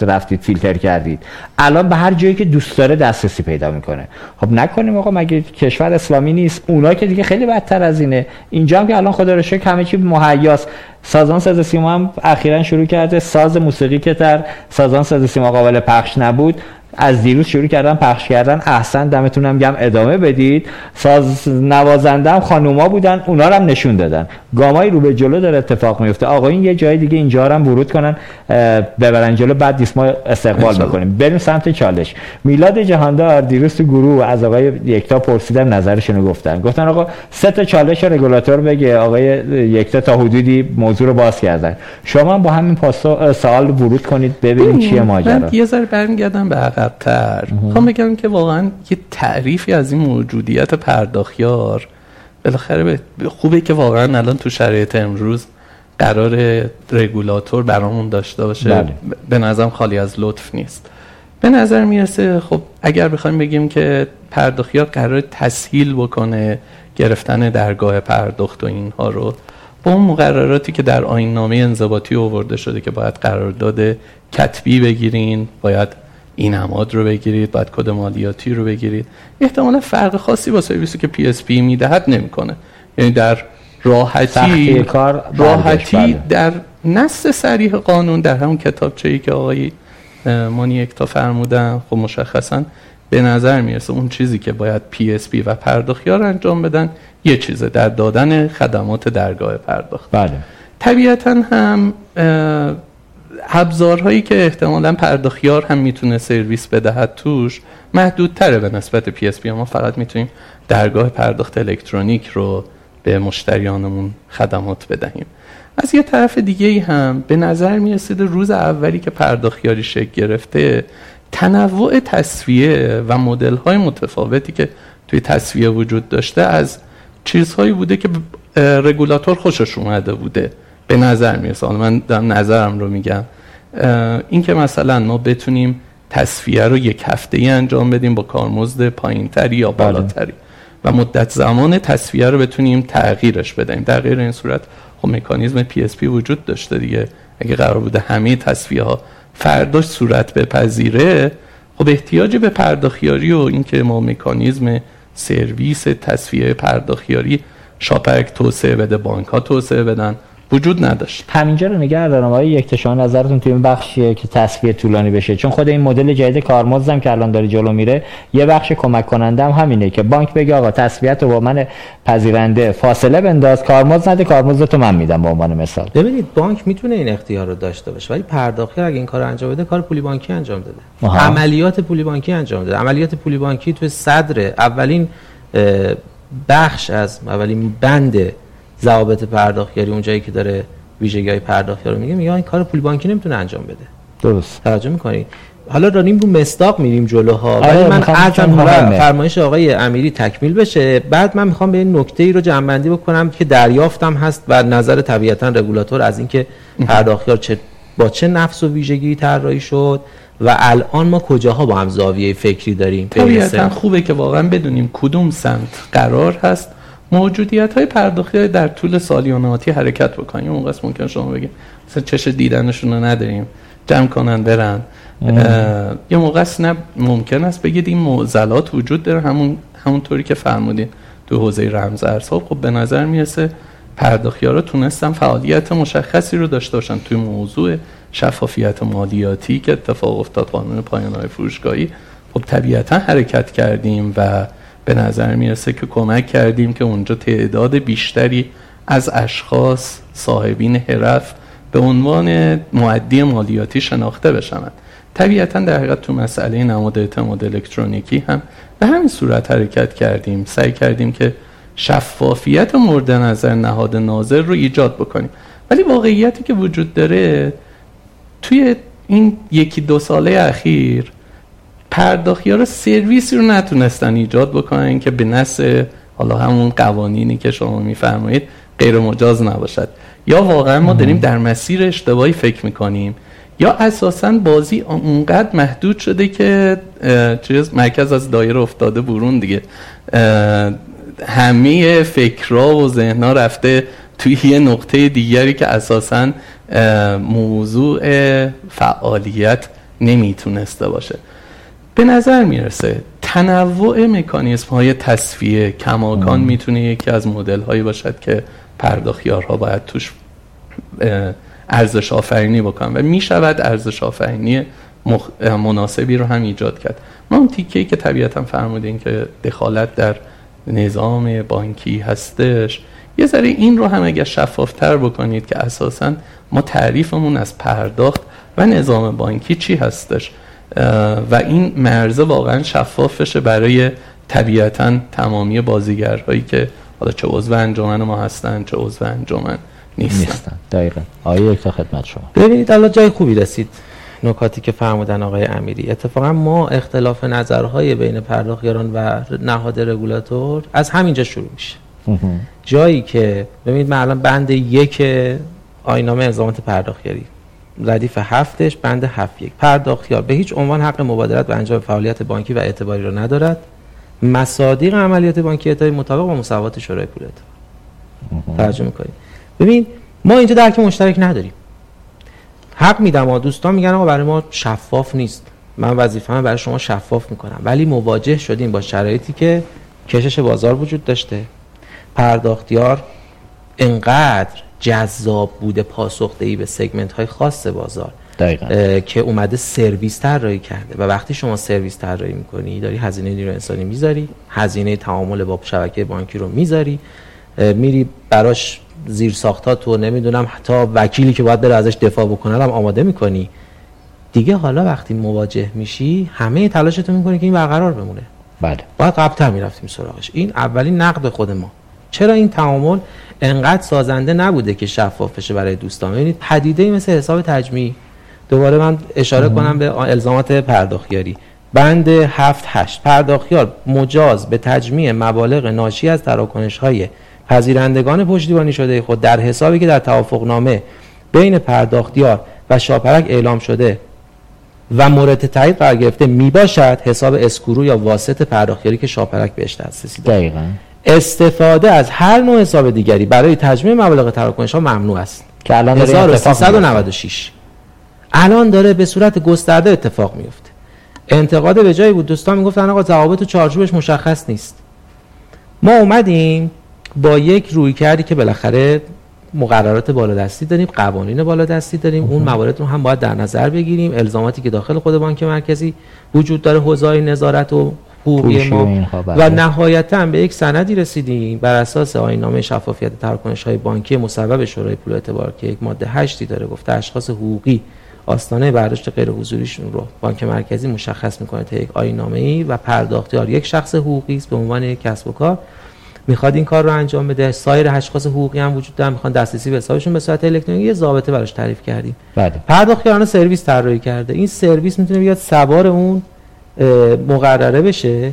B: رفتید فیلتر کردید. الان به هر جایی که دوست داره دسترسی پیدا می‌کنه. خب نکنیم آقا مگه کشور اسلامی نیست؟ اونا که دیگه خیلی بدتر از اینه. اینجا هم که الان خدا رو شکر همه چی مهیاست. سازان ساز سیما هم اخیرا شروع کرده. ساز موسیقی که در سازان ساز سیما قابل پخش نبود. از دیروز شروع کردن پخش کردن. احسن دمتونم گم ادامه بدید. ساز نوازنده هم خانوما بودن اونا رو هم نشون دادن. گامای رو به جلو داره اتفاق میفته. آقایون یه جای دیگه اینجا هم ورود کنن ببرن جلو بعد دیس ما استقبال بکنیم. بریم سمت چالش. میلاد جهاندار دیروز تو گروه از آقای یکتا پرسیدم نظرشون گفتن. گفتن آقا سه تا چالش رگولاتور بگه. آقای یکتا تا حدودی موضوع رو باز کردن. شما با همین پاسو سوال ورود کنید ببینید چیه ماجرا.
K: یه ذره برمیگردم به عقبتر می‌خوام بگم که واقعا یه تعریفی از این موجودیت پرداخیار بالاخره خوبه که واقعا الان تو شرایط امروز قرار رگولاتور برامون داشته باشه. بله. به نظرم خالی از لطف نیست. به نظر می‌رسه خب اگر بخوایم بگیم که پرداخیار قرار تسهیل بکنه گرفتن درگاه پرداخت و اینها رو با اون مقرراتی که در آیین نامه انضباطی آورده شده که باید قرارداد کتبی بگیرین باید اینماد رو بگیرید بعد کد مالیاتی رو بگیرید. احتمالا فرق خاصی با سرویسی که PSP می‌دهد نمی‌کنه. یعنی در راحتی
B: کار
K: راحتی بله. در نص صریح قانون در همون کتابچه ای که آقای مانی اکتا فرمودن خب مشخصا به نظر می‌رسه اون چیزی که باید PSP و پرداخت‌یار انجام بدن یه چیزه در دادن خدمات درگاه پرداخت.
B: بله.
K: طبیعتا هم ابزارهایی که احتمالا پرداخت‌یار هم می‌تونه سرویس بدهد توش محدودتره به نسبت PSP ما فقط می‌تونیم درگاه پرداخت الکترونیک رو به مشتریانمون خدمات بدهیم. از یه طرف دیگه هم به نظر می‌رسید روز اولی که پرداخت‌یاری شکل گرفته تنوع تسویه و مدل های متفاوتی که توی تسویه وجود داشته از چیزهایی بوده که رگولاتور خوشش اومده بوده. به نظر می‌رسه. من دارم نظرم رو میگم. این که مثلا ما بتونیم تسویه رو یک هفته ای انجام بدیم با کارمزد پایینتری یا بله. بالاتری و مدت زمان تسویه رو بتونیم تغییرش بدیم در غیر این صورت خب مکانیزم PSP وجود داشته دیگه. اگه قرار بوده همه تصفیه ها فرداش صورت بپذیره خب احتیاجی به پرداخیاری و اینکه ما مکانیزم سرویس تصفیه پرداخیاری شاپرک توسعه بده بانک ها توسعه بدن وجود نداشت.
B: همینجا رو نگه دارم. آقای یک تشان نظرتون توی این بخشیه که تصفیه طولانی بشه. چون خود این مدل جدید کارمزدم که الان داره جلو میره یه بخش کمک کننده هم همینه که بانک بگه آقا تصفیه رو با من پذیرنده فاصله بنداز. کارمزد نده کارمزد تو من میدم به عنوان مثال.
C: ببینید بانک می‌تونه این اختیار رو داشته باشه ولی پرداختی اگه این کار انجام بده کار پولی بانکی انجام داده. عملیات پولی بانکی انجام داده. عملیات پولی بانکی تو صدر اولین بخش از اولین بند ضوابط پرداختیاری اون جایی که داره ویژگی های پرداختیاری رو میگه میگه این کار پول بانکی نمی‌تونه انجام بده.
B: درست.
C: توجه می‌کنی؟ حالا داریم رو مستاق میریم جلوها.
B: ولی
C: آره، من ارزم فرمایش آقای امیری تکمیل بشه. بعد من می‌خوام به این نکته ای رو جنبندی بکنم که دریافتم هست و نظر طبیعتا رگولاتور از اینکه پرداختیار چه با چه نفس و ویژگی طراحی شد و الان ما کجاها با هم زاویه فکری داریم؟
K: طبیعتا خوبه که واقعا بدونیم کدوم سمت قرار هست. موجودیت های پرداختی در طول سالیاناتی حرکت بکنیم. اون قسم ممکن شما بگیم. مثلا چش دیدنشون رو نداریم. جمع کنن برن. یه موقع نه ممکن است بگید این معضلات وجود داره. همون همونطوری که فرمودین تو حوزه رمز ارزها. خب به نظر می‌رسه پرداخیارا تونستن فعالیت مشخصی رو داشته باشن توی موضوع شفافیت مالیاتی که اتفاق افتاد قانون پایان های فروشگاهی. خب طبیعتا حرکت کردیم و به نظر می‌رسه که کمک کردیم که اونجا تعداد بیشتری از اشخاص صاحبین حرف به عنوان معدی مالیاتی شناخته بشوند. طبیعتا در حقیقت تو مسئله نماد اعتماد الکترونیکی هم به همین صورت حرکت کردیم. سعی کردیم که شفافیت مورد نظر نهاد ناظر رو ایجاد بکنیم. ولی واقعیتی که وجود داره توی این یکی دو ساله اخیر پرداخیار سرویسی رو نتونستن ایجاد بکنن که به نس حالا همون قوانینی که شما میفرمایید غیر مجاز نباشد. یا واقعا ما داریم در مسیر اشتباهی فکر می‌کنیم یا اساسا بازی اونقدر محدود شده که چیز مرکز از دایره افتاده برون دیگه. همه فکرها و ذهنها رفته توی یه نقطه دیگری که اساسا موضوع فعالیت نمی‌تونسته باشه. به نظر می‌رسه تنوع مکانیزم های تصفیه کماکان می‌تونه یکی از مدل هایی باشد که پرداخیارها باید توش ارزش آفرینی بکنن. و می‌شود ارزش آفرینی مناسبی رو هم ایجاد کرد. ما اون تیکه که طبیعتا فرمودین که دخالت در نظام بانکی هستش یه ذره این رو هم اگر شفافتر بکنید که اساسا ما تعریفمون از پرداخت و نظام بانکی چی هستش. و این مرزه واقعا شفاف بشه برای طبیعتا تمامی بازیگرهایی که حالا چه عضو انجمن ما هستن چه عضو انجمن نیستن, نیستن.
B: دقیقا. آقای یک تا خدمت شما.
C: ببینید الان جای خوبی رسید. نکاتی که فرمودن آقای امیری. اتفاقا ما اختلاف نظرهای بین پرداخیاران و نهاد رگولاتور از همینجا شروع میشه. جایی که ببینید من الان بند یک آینامه الزامات پرداخیاری ردیف هفتش بند هفت یک. پرداختیار به هیچ عنوان حق مبادرت و انجام فعالیت بانکی و اعتباری را ندارد. مصادیق عملیات بانکی اعتباری مطابق با مصوبات شورای پول ترجمه کنیم ببین ما اینجا درک مشترک نداریم. حق میدم دوستان میگن آقا برای ما شفاف نیست. من وظیفه‌ام برای شما شفاف می‌کنم. ولی مواجه شدیم با شرایطی که کشش بازار وجود داشته. پرداختیار انقدر جذاب بوده پاسخدهی به سگمنت های خاص بازار. که اومده سرویس طراحی کرده. و وقتی شما سرویس طراحی می‌کنی داری هزینه نیرو انسانی می‌ذاری هزینه تعامل با شبکه بانکی رو می‌ذاری میری براش زیر ساختات تو نمی‌دونم حتی وکیلی که باید بره ازش دفاع بکنه هم آماده می‌کنی. دیگه حالا وقتی مواجه میشی همه تلاشتو می‌کنی که این برقرار بمونه.
B: بله.
C: باید قبلتر می‌رفتیم سراغش. این اولین نقد خود ما. چرا این تعامل انقدر سازنده نبوده که شفاف بشه برای دوستان؟ ببینید پدیده مثل حساب تجمی دوباره من اشاره کنم به الزامات پرداختیاری. بند 7 8 پرداختیار مجاز به تجمیع مبالغ ناشی از تراکنش های پذیرندگان پشتیبانی شده خود در حسابی که در توافق نامه بین پرداختیار و شاپرک اعلام شده و مورد تایید قرار گرفته می باشد حساب اسکرو یا واسط پرداختیاری که شاپرک بهش دسترسی
B: دقیقاً.
C: استفاده از هر نوع حساب دیگری برای تجمیع مبالغ تراکنش ها ممنوع است.
B: که الان
C: 1396 الان داره به صورت گسترده اتفاق میفته انتقاد به جایی بود. دوستان می‌گفتن آقا ضوابط و چارچوبش مشخص نیست. ما اومدیم با یک روی کردی که بالاخره مقررات بالادستی داریم قوانین بالادستی داریم. اون موارد رو هم باید در نظر بگیریم. الزاماتی که داخل خود بانک مرکزی وجود داره حوزه نظارت و حقوقی ما. و بله. نهایتا به یک سندی رسیدیم بر اساس آیین شفافیت تراکنش های بانکی مصوب شورای پول اعتبار که یک ماده هشتی داره گفته اشخاص حقوقی آستانه برداشت غیر حضوریشون رو. بانک مرکزی مشخص می‌کنه تا یک آیین ای و پرداختیار یک شخص حقوقی است به عنوان یک کسب و کار. می‌خواد این کار رو انجام بده. سایر اشخاص حقوقی هم وجود دارن. می‌خوان دسترسی به حسابشون به صورت الکترونیکی یه ضابطه براش تعریف کردیم.
B: بله.
C: پرداختیاران سرویس طراحی کرده. این سرویس می‌تونه بیاد سوار اون مقرره بشه.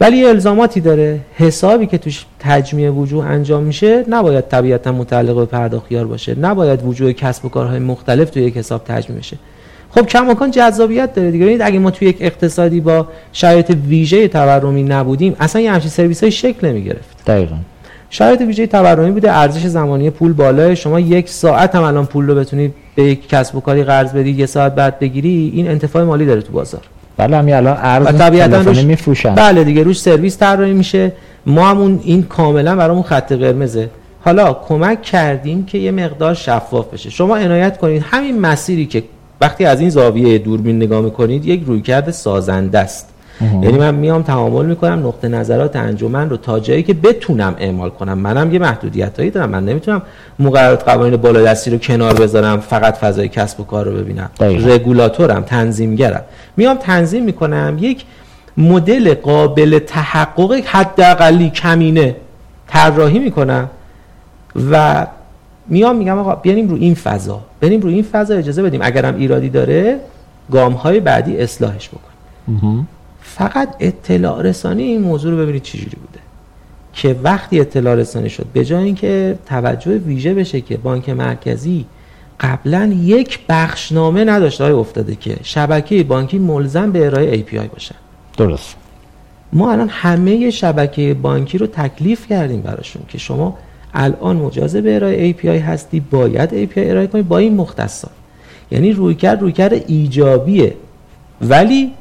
C: ولی یه الزاماتی داره. حسابی که توش تجمیع وجوه انجام میشه نباید طبیعتا متعلق به پرداختیار باشه. نباید وجوه کسب و کارهای مختلف توی یک حساب تجمیع بشه. خب کماکان جذابیت داره دیگه. اگه ما توی یک اقتصادی با شرایط ویژه تورمی نبودیم اصلا یه همچین سرویس های شکل نمی گرفت
B: دقیقا.
C: شرایط ویژه تورمی بوده ارزش زمانی پول بالاه شما یک ساعت هم الان پول رو بتونید به یک کسب و کاری قرض بدید یه ساعت بعد بگیری این انتفاع مالی داره تو بازار.
B: بله همین الان ارز
C: و طبیعتا روش
B: میفروشن.
C: بله دیگه روش سرویس طراحی میشه. ما همون این کاملا برامون خط قرمزه. حالا کمک کردیم که یه مقدار شفاف بشه. شما عنایت کنید. همین مسیری که وقتی از این زاویه دوربین نگاه می‌کنید یک رویکرد سازنده است. یعنی من میام تعامل می‌کنم نقطه نظرات انجمن رو تا جایی که بتونم اعمال کنم. منم یه محدودیت هایی دارم. من نمی‌تونم مقررات قوانین بالادستی رو کنار بذارم فقط فضای کسب و کار رو ببینم.
B: دقیقا.
C: رگولاتورم تنظیمگرم. میام تنظیم می‌کنم یک مدل قابل تحقق حداقلی کمینه طراحی می‌کنم و میام میگم آقا بیانیم رو این فضا. بریم رو این فضا اجازه بدیم. اگرم ایرادی داره گام های بعدی اصلاحش بکن فقط اطلاع رسانی این موضوع رو ببینید چجوری بوده. که وقتی اطلاع رسانی شد به جای اینکه توجه ویژه بشه که بانک مرکزی قبلا یک بخشنامه نداشته های افتاده که شبکه بانکی ملزم به ارائه API باشن
B: درست.
C: ما الان همه شبکه بانکی رو تکلیف کردیم براشون که شما الان مجاز به ارائه API هستی باید API ارائه کنی با این مختصات یعنی رویکرد رویکرد ایجابیه. ولی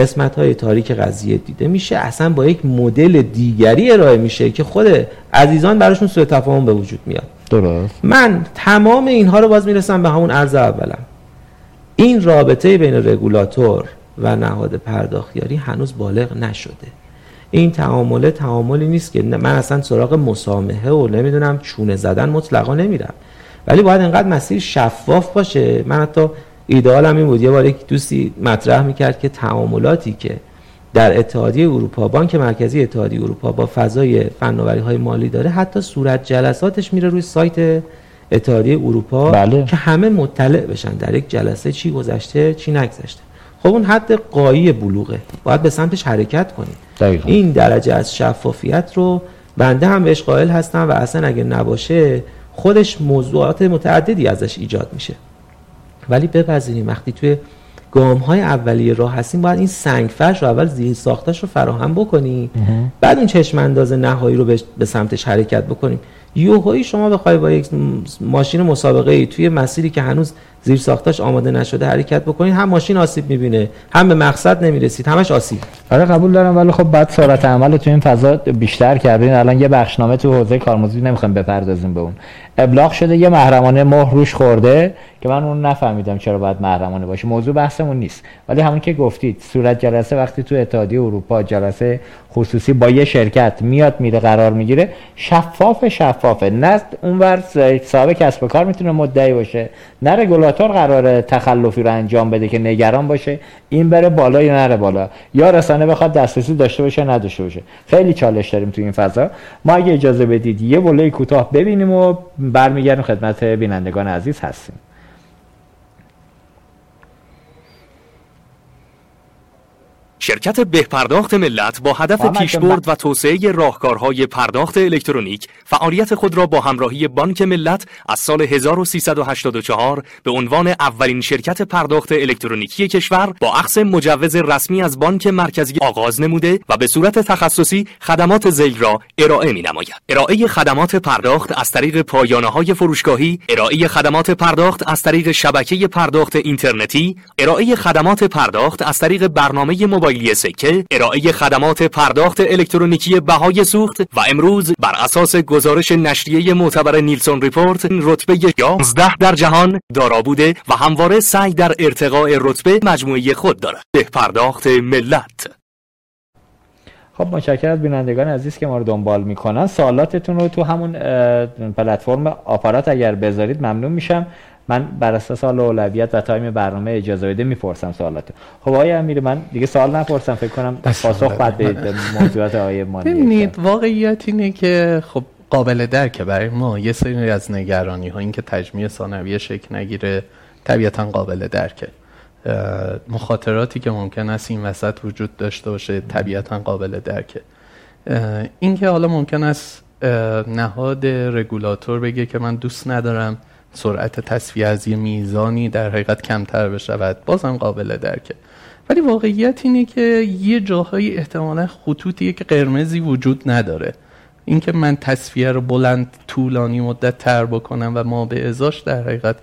C: قسمت های تاریک قضیه دیده میشه. اصلا با یک مدل دیگری ارائه میشه که خود عزیزان براشون سوء تفاهم به وجود میاد.
B: درست.
C: من تمام اینها رو باز می‌رسم به همون عرض اولم. این رابطه بین رگولاتور و نهاد پرداختیاری هنوز بالغ نشده. این تعامله تعاملی نیست که من اصلا سراغ مسامحه و نمی‌دونم چونه زدن مطلقا نمیرم. ولی باید انقدر مسیر شفاف باشه. من حتی ایدئالم این بود. یه بار یک دوستی مطرح می‌کرد که تعاملاتی که در اتحادیه اروپا بانک مرکزی اتحادیه اروپا با فضای فناوری های مالی داره حتی صورت جلساتش میره روی سایت اتحادیه اروپا
B: بله.
C: که همه مطلع بشن. در یک جلسه چی گذشته چی نگذشته. خب اون حد قایی بلوغه. باید به سمتش حرکت کنیم.
B: دقیقا.
C: این درجه از شفافیت رو بنده هم بهش قائل هستم و اصلا اگه نباشه خودش موضوعات متعددی ازش ایجاد میشه. ولی بپذیریم وقتی توی گام های اولیه راه هستیم باید این سنگ فرش رو اول زیر ساختش رو فراهم بکنیم. بعد اون چشم انداز نهایی رو به- سمتش حرکت بکنیم. یوهایی شما بخوای با یک ماشین مسابقه ای توی مسیری که هنوز زیر ساختش آماده نشده حرکت بکنید هم ماشین آسیب می‌بینه هم به مقصد نمی‌رسید. همش آسیب.
B: آره قبول دارم ولی خب بعد سرعت عمل رو تو این فضا بیشتر کردین. الان یه بخشنامه تو حوزه کارمزدی نمی‌خوایم بپردازیم به اون. ابلاغ شده یه محرمانه مهر روش خورده که من اون نفهمیدم چرا باید محرمانه باشه. موضوع بحثمون نیست. ولی همون که گفتید صورت جلسه وقتی تو اتحادیه اروپا جلسه خصوصی با یه شرکت میاد میره قرار می‌گیره شفاف شفافه. نه اونور صاحب کسب و کار می‌تونه مدعی باشه نه رگولاتور قرار تخلفی رو انجام بده که نگران باشه این بره بالا یا نره بالا. یا رسانه بخواد دسترسی داشته باشه نداشته باشه. خیلی چالش داریم تو این فضا. ما اگه اجازه بدید یه بوله کوتاه ببینیم و برمیگردیم. خدمت بینندگان عزیز هستیم.
L: شرکت بهپرداخت ملت با هدف پیشبرد و توسعه راهکارهای پرداخت الکترونیک فعالیت خود را با همراهی بانک ملت از سال 1384 به عنوان اولین شرکت پرداخت الکترونیکی کشور با اخذ مجوز رسمی از بانک مرکزی آغاز نموده و به صورت تخصصی خدمات زیل را ارائه می نماید. ارائه خدمات پرداخت از طریق پایانه های فروشگاهی، ارائه خدمات پرداخت از طریق شبکه پرداخت اینترنتی، ارائه خدمات پرداخت از طریق برنامه موبایلی سکه، ارائه خدمات پرداخت الکترونیکی بهای سوخت و امروز بر اساس گزارش نشریه معتبر نیلسون ریپورت رتبه 11 در جهان دارا بوده و همواره سعی در ارتقاء رتبه مجموعه خود دارد. به پرداخت ملت.
B: خب متشکرم از بینندگان عزیز که ما رو دنبال می‌کنن. سوالاتتون رو تو همون پلتفرم آپارات اگر بذارید ممنون میشم. من بر اساس حال اولویت و تایم برنامه اجازه بده می‌پرسم سوالات خب آقای امیر من دیگه سوال نپرسم فکر کنم پاسخ بعد به موضوعات آقای مانی
K: ببینید واقعیت اینه که خب قابل درکه برای ما. یه سری از نگرانی ها این که تجمیع ثانویه شکل نگیره طبیعتا قابل درکه. مخاطراتی که ممکن است این وسط وجود داشته باشه طبیعتا قابل درکه. اه، این که حالا ممکن است نهاد رگولاتور بگه که من دوست ندارم سرعت تصفیه از یه میزانی در حقیقت کمتر بشود. بازم قابل درکه ولی واقعیت اینه که یه جاهایی احتمالا خطوطی که قرمزی وجود نداره. اینکه من تصفیه رو بلند طولانی مدت تر بکنم و ما به ازاش در حقیقت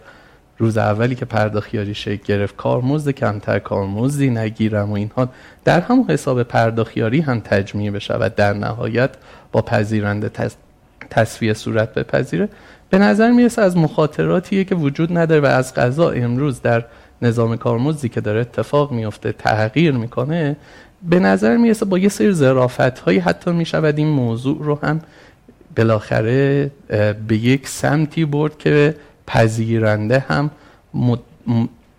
K: روز اولی که پرداخیاری شکل گرفت کارمزد کمتر کارمزدی نگیرم و اینها در همون حساب پرداخیاری هم تجمیع بشه و در نهایت با پذیرنده تصفیه صورت بپذیره. به نظر می‌رسه از مخاطراتیه که وجود نداره و از قضا امروز در نظام کارمزدی که داره اتفاق میفته تغییر می‌کنه به نظر می‌رسه با یه سری ظرافت هایی حتی می‌شود این موضوع رو هم بالاخره به یک سمتی برد که پذیرنده هم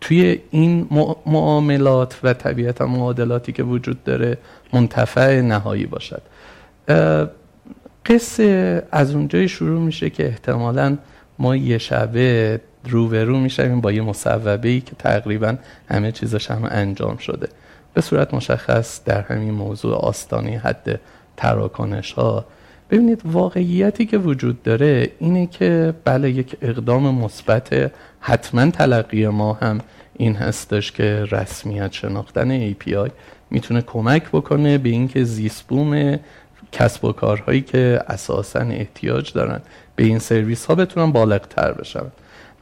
K: توی این معاملات و طبیعتا معادلاتی که وجود داره منتفع نهایی باشد. قصه از اونجای شروع میشه که احتمالا ما یه شبه روبرو میشیم با یه مصوبه ای که تقریبا همه چیزش هم انجام شده. به صورت مشخص در همین موضوع آستانی حد تراکنش ها ببینید واقعیتی که وجود داره اینه که بله یک اقدام مثبت حتما تلقی ما هم این هستش که رسمیت شناختن API می‌تونه کمک بکنه به اینکه زیسبوم کسب و کارهایی که اساسا احتیاج دارن به این سرویس ها بتونن بالغ تر بشن.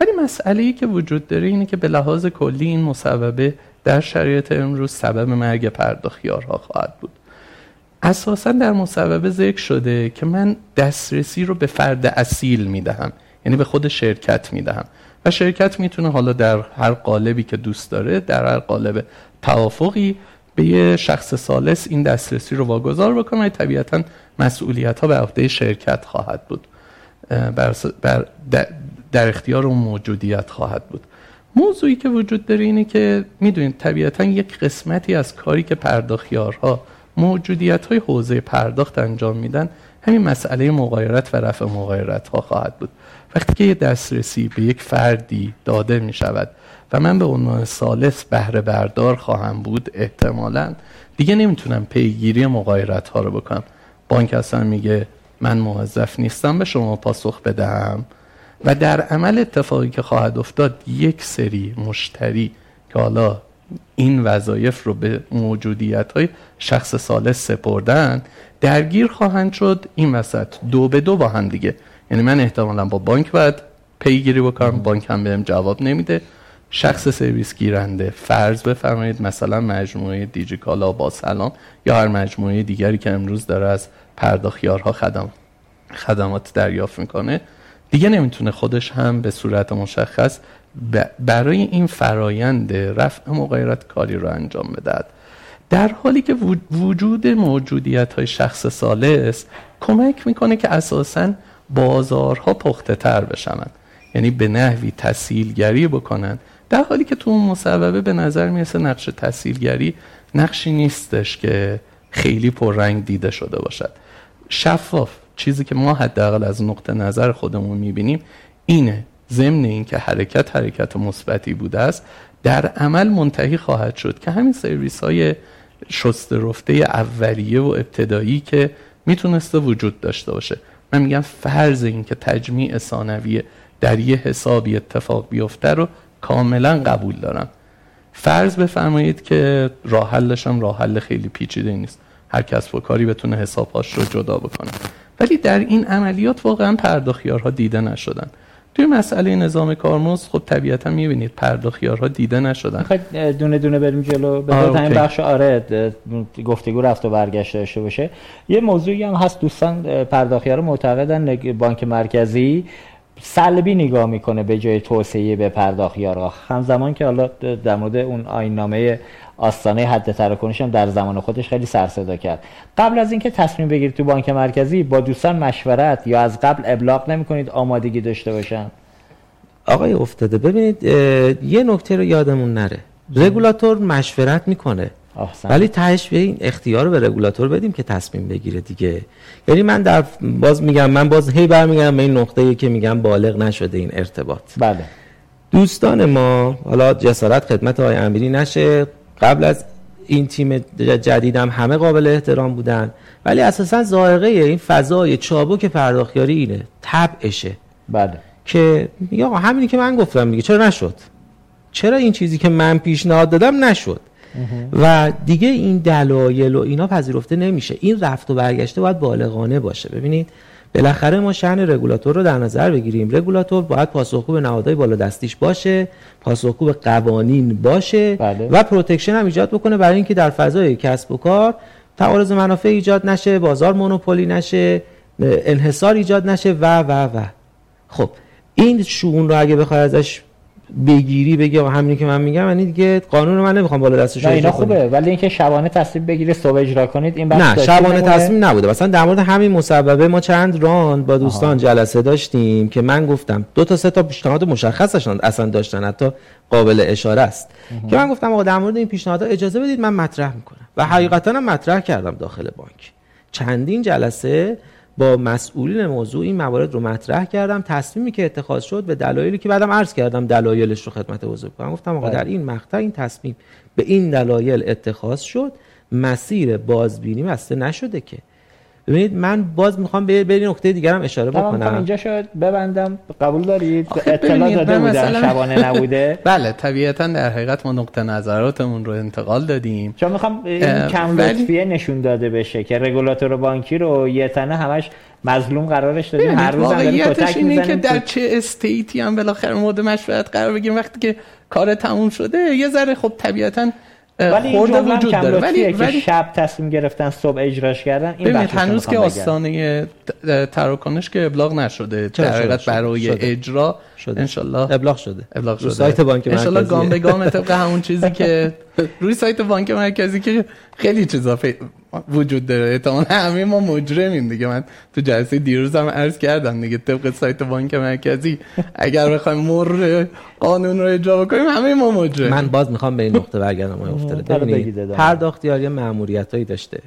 K: ولی مسئله ای که وجود داره اینه که به لحاظ کلی این مصوبه در شرایط امروز سبب مرگ پرداخیارها خواهد بود. اساسا در مصوبه ذکر شده که من دسترسی رو به فرد اصیل می‌دهم یعنی به خود شرکت می‌دهم. و شرکت می‌تونه حالا در هر قالبی که دوست داره در هر قالب توافقی به یه شخص سالس این دسترسی رو واگذار بکنه طبیعتا مسئولیت ها به عهده شرکت خواهد بود. بر, در اختیار اون موجودیت خواهد بود. موضوعی که وجود داره اینه که می‌دونید طبیعتا یک قسمتی از کاری که پرداخیارها موجودیت های حوزه پرداخت انجام میدن همین مسئله مغایرت و رفع مغایرت ها خواهد بود. وقتی که یه دسترسی به یک فردی داده می شود و من به عنوان سالس بهره بردار خواهم بود احتمالا. دیگه نمی‌تونم پیگیری مغایرت ها رو بکنم. بانک اصلا میگه من موظف نیستم به شما پاسخ بدهم. و در عمل اتفاقی که خواهد افتاد یک سری مشتری که حالا این وظایف رو به موجودیت های شخص سالس سپردن درگیر خواهند شد. این وسط دو به دو با هم دیگه. یعنی من احتمالا با بانک باید پیگیری بکنم. بانک هم بهم جواب نمیده. شخص سرویس گیرنده. فرض بفرمایید مثلا مجموعه دیجیکالا با سلام یا هر مجموعه دیگری که امروز داره از پرداخیارها خدم خدمات دریافت می‌کنه دیگه نمی‌تونه خودش هم به صورت مشخص برای این فرایند رفع مغایرت کاری رو انجام بدهد. در حالی که وجود موجودیت های شخص سالس کمک می‌کنه که اساسا بازارها پخته تر بشنن یعنی به نحوی تسهیلگری بکنن در حالی که تو اون مصوبه به نظر می‌رسه نقش تسهیلگری نقشی نیستش که خیلی پررنگ دیده شده باشد. شفاف چیزی که ما حداقل از نقطه نظر خودمون می‌بینیم اینه ضمن اینکه حرکت حرکت مثبتی بوده است در عمل منتهی خواهد شد که همین سرویس های شسته رفته اولیه و ابتدایی که می‌تونسته وجود داشته باشه. من میگم فرض این که تجمیع ثانویه در یه حسابی اتفاق بیفته رو کاملا قبول دارم. فرض بفرمایید که راه حلش هم راه حل خیلی پیچیده نیست. هر کس و کاری بتونه حسابهاش رو جدا بکنه. ولی در این عملیات واقعا پرداخیارها دیده نشدن. توی مسئله نظام کارمزد خب طبیعتا می‌بینید پرداخیارها دیده نشدن.
B: می‌خواید دونه دونه بریم جلو؟ به همین بخش آره گفتگو رفت و برگشت داشته باشه. یه موضوعی هم هست دوستان پرداخیار معتقدن بانک مرکزی. سلبی نگاه می‌کنه به جای توسعه به پرداخیارها همزمان که حالا در مورد اون آین نامه آستانه حد تراکنش هم در زمان خودش خیلی سر صدا کرد. قبل از اینکه تصمیم بگیرید تو بانک مرکزی با دوستان مشورت یا از قبل ابلاغ نمی‌کنید آمادگی داشته باشن؟
C: آقای افتاده ببینید یه نکته رو یادمون نره. رگولاتور مشورت می‌کنه. ولی تهش به این اختیار رو به رگولاتور بدیم که تصمیم بگیره دیگه. یعنی من در باز میگم من باز هی برمیگردم به این نقطه‌ای که میگم بالغ نشده این ارتباط.
B: بله.
C: دوستان ما حالا جسارت خدمت آقای امیری نشه. قبل از این تیم جدیدم همه قابل احترام بودن. ولی اساسا ظاهره این فضای چابک پرداخیاری اینه طبعشه.
B: بله.
C: که یا همینی که من گفتم میگه چرا نشد؟ چرا این چیزی که من پیشنهاد دادم نشد؟ و دیگه این دلایل و اینا پذیرفته نمیشه. این رفت و برگشته باید بالغانه باشه. ببینید بالاخره ما شأن رگولاتور رو در نظر بگیریم. رگولاتور باید پاسخگو به نهادهای بالا دستیش باشه پاسخگو به قوانین باشه
B: بله.
C: و protection هم ایجاد بکنه برای اینکه در فضای کسب و کار تعارض منافع ایجاد نشه بازار monopoly نشه انحصار ایجاد نشه و و و. خب این شأن رو اگه بخوای ازش بگیری بگی آقا همینی که من میگم یعنی دیگه قانون رو من نمی‌خوام بالا دستش
B: نه اینا. خوبه ولی اینکه شبانه تصمیم بگیری صبح اجرا کنید این
C: نه شبانه؟ تصمیم نبوده. مثلا در مورد همین مسببه ما چند راند با دوستان جلسه داشتیم که من گفتم دو تا سه تا پیشنهاد مشخص داشتن اصلا داشتن حتی قابل اشاره است. که من گفتم آقا در مورد این پیشنهادها اجازه بدید من مطرح می‌کنم. و حقیقتا هم مطرح کردم داخل بانک. چندین جلسه با مسئولین موضوع این موارد رو مطرح کردم تصمیمی که اتخاذ شد به دلایلی که بعدم عرض کردم دلایلش رو خدمت بزرگواران گفتم آقا
B: بله.
C: در این مقطع این تصمیم به این دلایل اتخاذ شد مسیر بازبینی بسته نشده که ببینید من باز می‌خوام به به این نکته دیگر هم اشاره بکنم.
B: اینجا شاید ببندم قبول دارید؟ اطلاع داده
K: مثلا-
B: شبانه نبوده. <laughs>
K: بله طبیعتا در حقیقت ما نقطه نظراتمون رو انتقال دادیم.
B: چون می‌خوام این کم لطفیه نشون داده بشه که رگولاتور بانکی رو یه تنه همش مظلوم قرارش دادیم هر روز هم داریم
K: واقعیتش
B: کتک
K: اینه که در چه استیتی هم بالاخره مورد مشورت قرار بگیریم. وقتی که کار تموم شده یه ذره خب طبیعتا
B: ولی این
K: خورده
B: جمله هم
K: وجود داره ولی
B: که
K: ولی
B: شب تصمیم گرفتن صبح اجراش کردن این
K: ببینید هنوز که. آستانه تراکنش که ابلاغ نشده در؟ حقیقت. برای
C: شده.
K: اجرا
C: شده.
K: انشالله
C: ابلاغ شده
K: ابلاغ شده
C: سایت بانک
K: انشالله
C: مرکزی.
K: گام به گام طبق همون چیزی که <laughs> روی سایت بانک مرکزی که خیلی چیزا فی- وجود داره. احتمال همه ما مجرمیم دیگه. من تو جلسه دیروز هم عرض کردم دیگه طبق سایت بانک مرکزی. اگر بخوایم مرّ قانون رو اجرا بکنیم همه ما مجرم
C: من باز می‌خوام به این نقطه برگردم آقای افتاده؟ ببینید. پرداخت‌یار یه مأموریتایی داشته.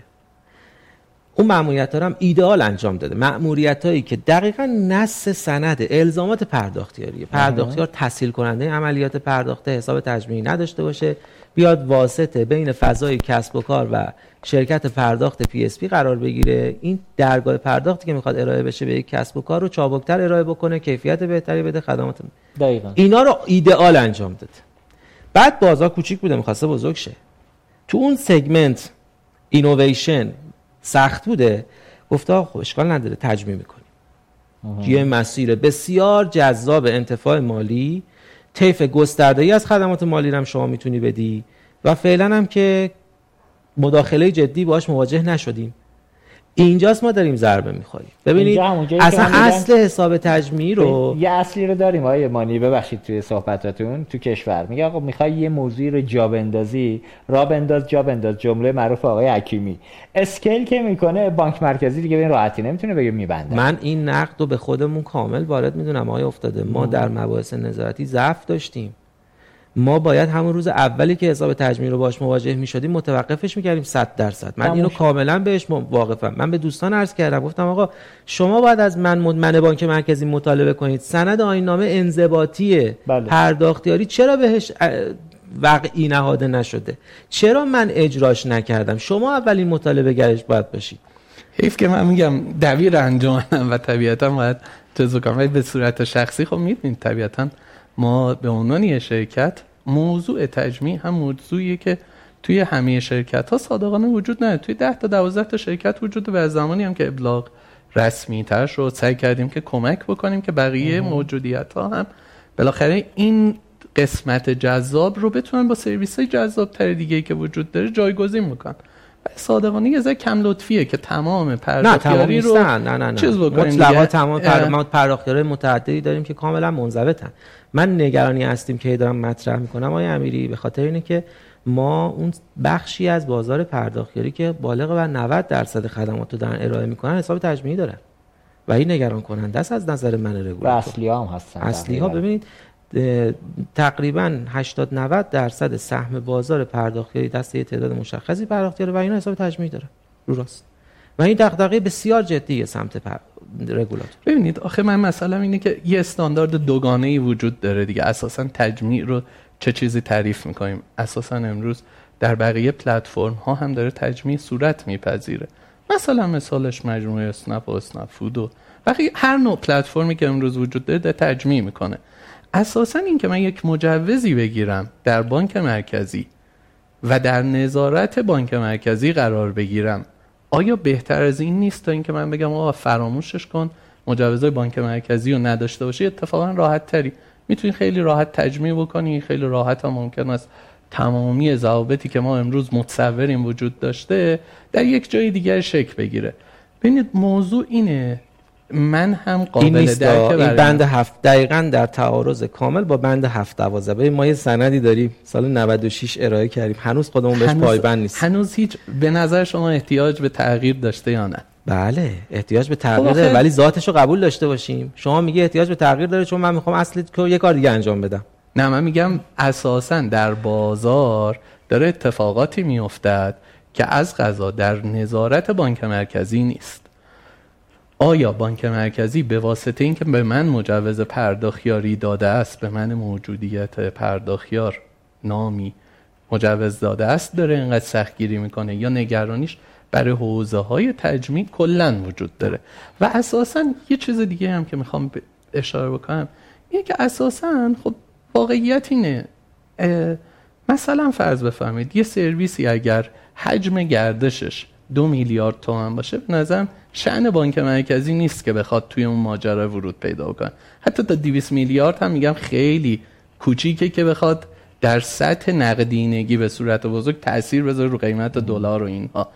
C: اون مأموریت رو هم ایدئال انجام داده. مأموریت هایی که دقیقا نص سند الزامات پرداخت‌یاریه پرداخت‌یار تسهیل کننده عملیات پرداخته حساب تجمیعی نداشته باشه. بیاد واسطه بین فضای کسب و کار و شرکت پرداخت PSP قرار بگیره. این درگاه پرداختی که می‌خواد ارائه بشه به یک کسب و کار رو چابکتر ارائه بکنه کیفیت بهتری بده خدمات
B: دقیقا.
C: اینا رو ایدئال انجام داده بعد بازار کوچیک بوده می‌خواسته بزرگ شه. تو اون سگمنت اینویشن سخت بوده. گفته خب اشکال نداره تجمیع می‌کنیم. یه مسیر بسیار جذاب انتفاع مالی طیف گسترده‌ای از خدمات مالی هم شما می‌تونی بدی. و فعلا هم که مداخله جدی باش مواجه نشدیم. اینجاست ما داریم ضربه می‌خوریم. ببینید اصلا اصل حساب تجمیعی رو
B: یه اصلی رو داریم. آقای مانی ببخشید توی صحبتاتون تو کشور. میگه آقا می‌خوای یه موضوعی رو جا بندازی؟ را بنداز جا بنداز. جمله معروف آقای حکیمی. اسکیل که می‌کنه بانک مرکزی دیگه به این راحتی نمی‌تونه بگه میبنده.
C: من این نقد رو به خودمون کامل وارد می‌دونم آقای افتاده. ما در مباحث نظارتی ضعف داشتیم. ما باید همون روز اولی که حساب تجمیع رو باش مواجه می‌شدیم متوقفش می‌کردیم 100 درصد. من اینو. کاملا بهش واقفم. من به دوستان عرض کردم گفتم آقا شما باید از من من بانک مرکزی مطالبه کنید. سند آیین‌نامه انضباطی
B: بله.
C: پرداختیاری چرا بهش وقعی نهاده نشده؟ چرا من اجراش نکردم؟ شما اولین مطالبه گرش باید باشید.
K: حیف که من میگم دبیر انجامم و طبیعتا باید جزو کنم به صورت شخصی. خب می‌دونید طبیعتا ما به عنوان یه شرکت موضوع تجمیع هم موضوعیه که توی همه شرکت ها صادقانه وجود نداره. توی 10 تا 12 تا شرکت وجود داره و از زمانی هم که ابلاغ رسمی تر شد سعی کردیم که کمک بکنیم که بقیه موجودیت ها هم بالاخره این قسمت جذاب رو بتونن با سرویس های جذاب تر دیگه که وجود داره جایگزین می‌کنن صادقانه یه ذره کم لطفیه که تمام پرداختیاری رو
C: نه نه نه
K: چیز بکنیم.
C: تمام. پر... ما پرداختیارهای متعددی داریم که کاملا منضبطن من نگرانی هستیم که دارم مطرح می‌کنم آقای امیری به خاطر اینه که ما اون بخشی از بازار پرداختیاری که بالغ بر 90 درصد خدمات رو دارن ارائه می‌کنن حساب تجمیعی دارن و این نگران کننده است از نظر من رگولاتور
B: اصلی هم هستن
C: اصلی ها. ببینید تقریبا 80 90 درصد سهم بازار پرداختیاری دست یه تعداد مشخصی پرداختیاره و اینا حساب تجمیعی داره. رو راست. و این دغدغه بسیار جدیه سمت پر... رگولاتور.
K: ببینید آخه من مثلا اینه که یه استاندارد دوگانه ای وجود داره دیگه. اساسا تجمیع رو چه چیزی تعریف می‌کنیم؟ اساسا امروز در بقیه پلتفرم ها هم داره تجمیع صورت میپذیره. مثلا مثالش مجموعه اسنپ و اسنپ فود و بقیه هر نوع پلتفرمی که امروز وجود داره داره تجمیع می‌کنه. اساسا این که من یک مجوزی بگیرم در بانک مرکزی و در نظارت بانک مرکزی قرار بگیرم آیا بهتر از این نیست تا اینکه من بگم آقا فراموشش کن مجوزهای بانک مرکزی رو نداشته باشی؟ اتفاقا راحت تری می‌تونی خیلی راحت تجمیع بکنی خیلی راحت هم ممکن است تمامی ضوابطی که ما امروز متصوریم وجود داشته در یک جای دیگر شکل بگیره. ببینید موضوع اینه من هم قابل
C: این نیست این بند. هفت دقیقا در تعارض کامل با بند هفت دوازده. ما یه سندی داریم سال 96 ارائه کردیم. هنوز خودمون بهش پایبند نیست
K: هنوز هیچ به نظر شما احتیاج به تغییر داشته یا نه؟
C: بله احتیاج به تغییر
K: خب
C: داره ولی ذاتش رو قبول داشته باشیم. شما میگه احتیاج به تغییر داره چون من می‌خوام اصل که یه کار دیگه انجام بدم.
K: نه من میگم اساسا در بازار داره اتفاقاتی میافتد که از قضا در نظارت بانک مرکزی نیست. آیا بانک مرکزی به واسطه اینکه به من مجوز پرداخیاری داده است به من موجودیت پرداخیار نامی مجوز داده است داره اینقدر سختگیری می‌کنه یا نگرانیش برای حوزه های تجمیع کلا وجود داره؟ و اساسا یه چیز دیگه هم که می‌خوام اشاره بکنم اینه که اساسا خب واقعیت اینه مثلا فرض بفرمایید یه سرویسی اگر حجم گردشش دو میلیارد تومن باشه به نظرم شعن بانک مرکزی نیست که بخواد توی اون ماجرا ورود پیدا کنه. حتی تا 200 میلیارد هم میگم خیلی کوچیکه که بخواد در سطح نقدینگی به صورت بزرگ تاثیر بذاره رو قیمت دلار و اینها.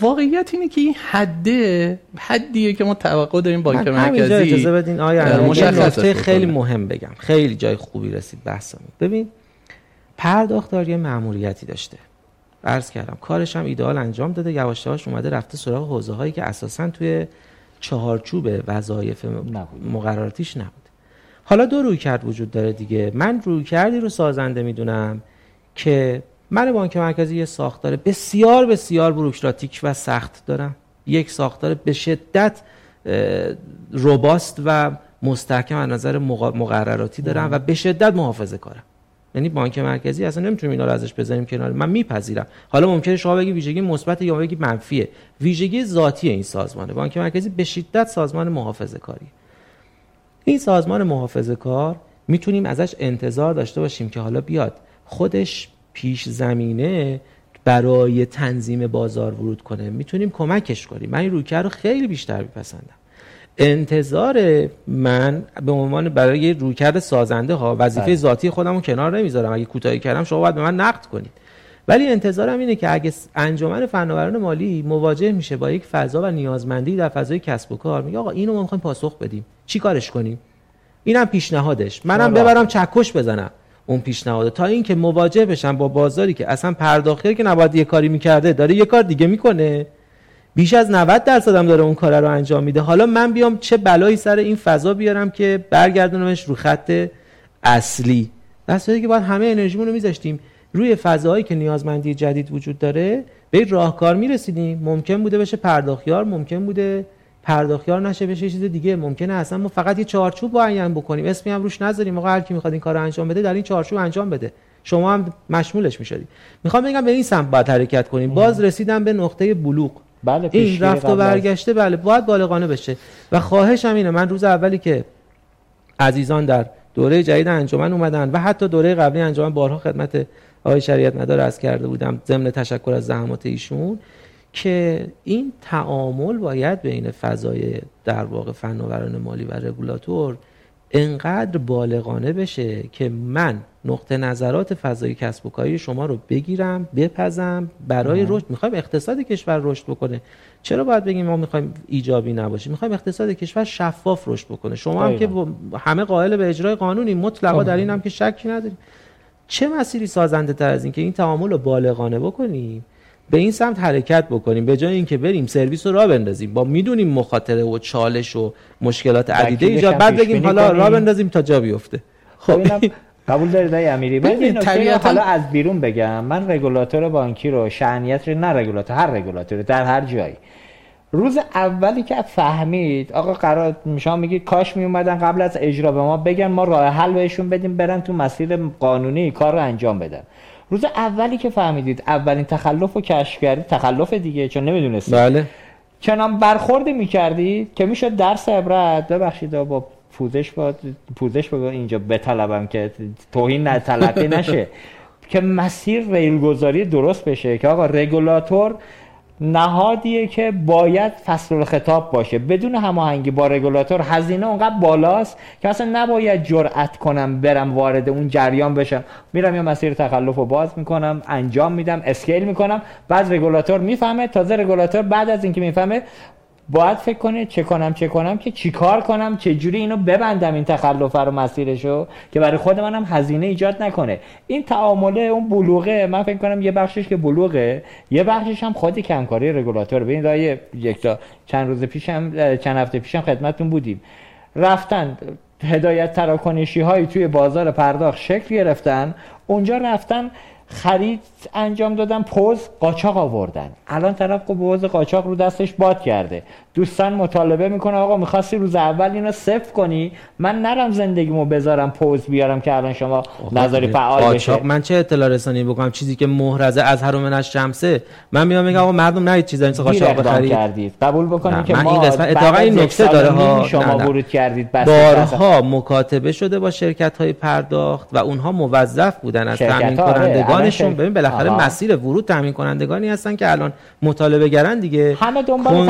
K: واقعیت اینه که این حده حدیه که ما توقع داریم بانک مرکزی
C: اجازه بدین آیا خیلی. مهم بگم. خیلی جای خوبی رسید بحثمون. ببین پرداختار یه مأموریتی داشته. عرض کردم. کارش هم ایدئال انجام داده. یواش یواش اومده رفته سراغ حوزه هایی که اساسا توی چهارچوب وظایف مقرراتیش نبود. حالا دو روی کرد وجود داره دیگه. من روی کردی رو سازنده می‌دونم که من بانک مرکزی یه ساختار بسیار بسیار بروکراتیک و سخت دارم. یک ساختار به شدت روباست و مستحکم از نظر مقرراتی دارم و به شدت محافظه کارم یعنی بانک مرکزی اصلا نمی‌تونیم اینا رو ازش بذاریم کنار. من میپذیرم. حالا ممکنه شما بگی ویژگی مثبت یا بگی منفیه. ویژگی ذاتی این سازمانه. بانک مرکزی به شدت سازمان محافظه کاری این سازمان محافظه کار می‌تونیم ازش انتظار داشته باشیم که حالا بیاد خودش پیش زمینه برای تنظیم بازار ورود کنه. می‌تونیم کمکش کنیم. من این رویکرد رو خیلی بیشتر میپسندم. انتظار من به عنوان برای رویکرد سازنده ها وظیفه
B: بله.
C: ذاتی خودم رو کنار نمی‌ذارم. اگه کوتاهی کردم شما باید به من نقد کنید. ولی انتظارم اینه که اگه انجمن فناوران مالی مواجه میشه با یک فضا و نیازمندی در فضای کسب و کار میگه آقا اینو ما می‌خوایم پاسخ بدیم. چی کارش کنیم؟ اینم پیشنهادش. منم؟ ببرم چکش بزنم اون پیشنهاد. تا اینکه مواجه بشم با بازاری که اصلا پرداختی که نباید یه کاری می‌کرده داره یه کار دیگه می‌کنه. بیش از 90 درصد هم داره اون کار رو انجام میده. حالا من بیام چه بلایی سر این فضا بیارم که برگردونمش رو خط اصلی. صورتی که باید همه انرژیمون رو میذاشتیم. روی فضاهایی که نیازمندی جدید وجود داره به راهکار می‌رسیدیم. ممکن بوده بشه پرداخیار ممکن بوده پرداخیار نشه بشه چیز دیگه. ممکنه اصلا ما فقط یه چارچوب معین بکنیم. اسمی هم روش نذاریم. آقا هر کی می‌خواد این کار رو انجام بده در این چارچوب انجام بده. شما هم مشمولش می‌شدید. می‌خوام بگم به این سمت باید حرکت کنیم. باز رسیدم به نقطه بلوغ.
B: بله
C: این رفت و برگشته بله باید بالغانه بشه. و خواهشم اینه من روز اولی که عزیزان در دوره جدید انجمن اومدن و حتی دوره قبلی انجمن بارها خدمت آقای شریعت مدار از کرده بودم ضمن تشکر از زحمات ایشون که این تعامل باید بین فضای در واقع فناوران مالی و رگولاتور انقدر بالغانه بشه که من نقطه نظرات فضای کسب و کاری شما رو بگیرم بپزم برای. رشد. می‌خوایم اقتصاد کشور رشد بکنه. چرا باید بگیم ما می‌خوایم ایجابی نباشیم؟ می‌خوایم اقتصاد کشور شفاف رشد بکنه. شما هم که همه قائل به اجرای قانونی مطلقا. در این هم که شکی نداریم. چه مسیری سازنده تر از این که این تعامل رو بالغانه بکنیم؟ به این سمت حرکت بکنیم به جای اینکه بریم سرویس رو راه بندازیم. با می‌دونیم مخاطره و چالش و مشکلات عدیده ایجاد بعد بگیم حالا. راه بندازیم تا جا بیفته.
B: خب. قبول دارید آقای امیری؟ من
K: طبیعتاً-
B: حالا از بیرون بگم. من رگولاتور بانکی رو شعنیت رو نه رگولاتور هر رگولاتور در هر جایی. روز اولی که فهمید آقا قرار شما میگید کاش می اومدن قبل از اجرا به ما بگن ما راه حل بهشون بدیم برن تو مسیر قانونی کار رو انجام بدن. روز اولی که فهمیدید اولین تخلف رو کشف کردید تخلف دیگه چون نمی‌دونستید.
C: بله.
B: چنان برخوردی می‌کردید که می‌شد درس عبرت. ببخشید با پوزش با پوزش با اینجا بطلبم که توهین نه تلقی نشه. <laughs> که مسیر ریلگذاری درست بشه که آقا رگولاتور نهادیه که باید فصل خطاب باشه. بدون هماهنگی با رگولاتور هزینه اونقدر بالاست که اصلا نباید جرأت کنم برم وارد اون جریان بشم. میرم یه مسیر تخلف رو باز می‌کنم انجام میدم اسکیل می‌کنم. بعد رگولاتور می‌فهمه تازه رگولاتور بعد از اینکه می‌فهمه باید فکر کنه چه کنم چه کنم که چیکار کنم چه جوری اینو ببندم این تخلف رو مسیرشو که برای خود منم هزینه ایجاد نکنه. این تعامله اون بلوغه من فکر کنم یه بخشش که بلوغه یه بخشش هم خود کمکاری رگولاتور. ببین یک تا چند روز پیشم چند هفته پیشم خدمتتون بودیم. رفتن هدایت تراکنشی هایی توی بازار پرداخت شکل گرفتن. اونجا رفتن خرید انجام دادن پوز قاچاق آوردن. الان طرف پوز قاچاق رو دستش باد کرده. دوستان مطالبه می‌کنه آقا می‌خواستی روز اول اینو صفر کنی؟ من نرم زندگیمو بذارم پوز بیارم که الان شما نظری فعال بشه
C: من چه اطلاع رسانی بکنم؟ چیزی که مهرزه از هر من از شمسه. من میام میگم آقا مردم نید چیزا این قاچاق
B: بخرید. کردید. قبول بکنید که
C: ما این قسمت اتفاقا این نکته داره ها.
B: شما ورود کردید
C: بارها مکاتبه شده با شرکت های پرداخت و اونها موظف بودن از تامین آره، کنندگانشون. ببین بالاخره مسیر ورود تامین کنندگانی هستن که الان مطالبه گرن دیگه
B: همه دنبال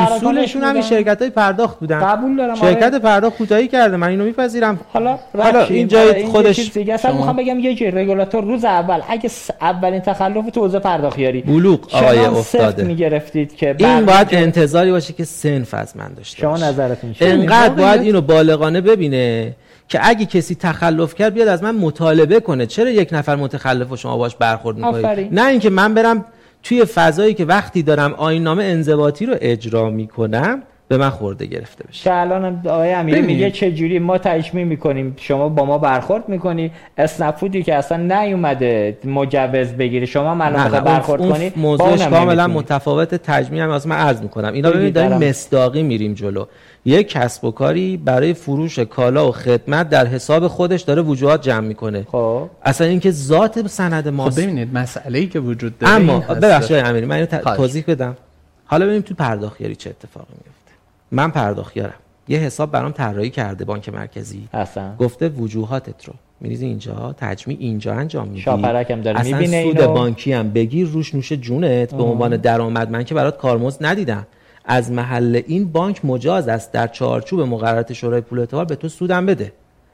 C: همین شرکت های پرداخت بودن.
B: قبول دارم
C: شرکت آره. پرداخت کوتاهی کرده من اینو میپذیرم.
B: حالا
C: حالا این جای خودش
B: دیگه. اصلا می‌خوام بگم یه جای رگولاتور روز اول اگه اولین تخلف تو حوزه پرداختیاری.
C: بلوغ آقای افتاده.
B: می‌گرفتید که
C: این باید انتظاری باشه که سنف از من داشته
B: شما نظرتون چیه؟
C: انقدر باید اینو بالغانه ببینه که اگه کسی تخلف کرد بیاد از من مطالبه کنه. چرا یک نفر متخلف و شما باش برخورد می‌کنید؟ نه اینکه من برم توی فضایی که وقتی دارم آیین نامه انضباطی رو اجرا می‌کنم به من خورده گرفته بشه.
B: که الان آقای امیری میگه چه جوری ما تجمیع می‌کنیم. شما با ما برخورد می‌کنی. اسنفودی که اصلا نیومده مجوز بگیری شما الان برخورد اون کنی
C: موضوعش کاملا متفاوت تجمیع هم از من عرض می‌کنم. اینا ببینید داریم مصداقی میریم جلو. یک کسب و کاری برای فروش کالا و خدمت در حساب خودش داره وجوهات جمع می‌کنه.
B: خب.
C: اصلا اینکه ذات سند ماست.
K: خب ببینید مسئله ای که وجود داره
C: اما ببخشید امیری من اینو توضیح بدم. حالا ببینیم تو پرداختیاری چه اتفاقی میفته من پرداختیارم یه حساب برام طراحی کرده بانک مرکزی.
B: اصلا
C: گفته وجوهاتت رو. میریزی اینجا تجمیع اینجا انجام میدی.
B: شاپرکم داره
C: اصلا
B: می‌بینه
C: سود بانکی هم. بگیر روش نوش جونت به عنوان درآمد. من که برات کارمزد ندیدم. از محل این بانک مجاز است در چارچوب مقررات شورای پول اعتبار به تو سودم بده.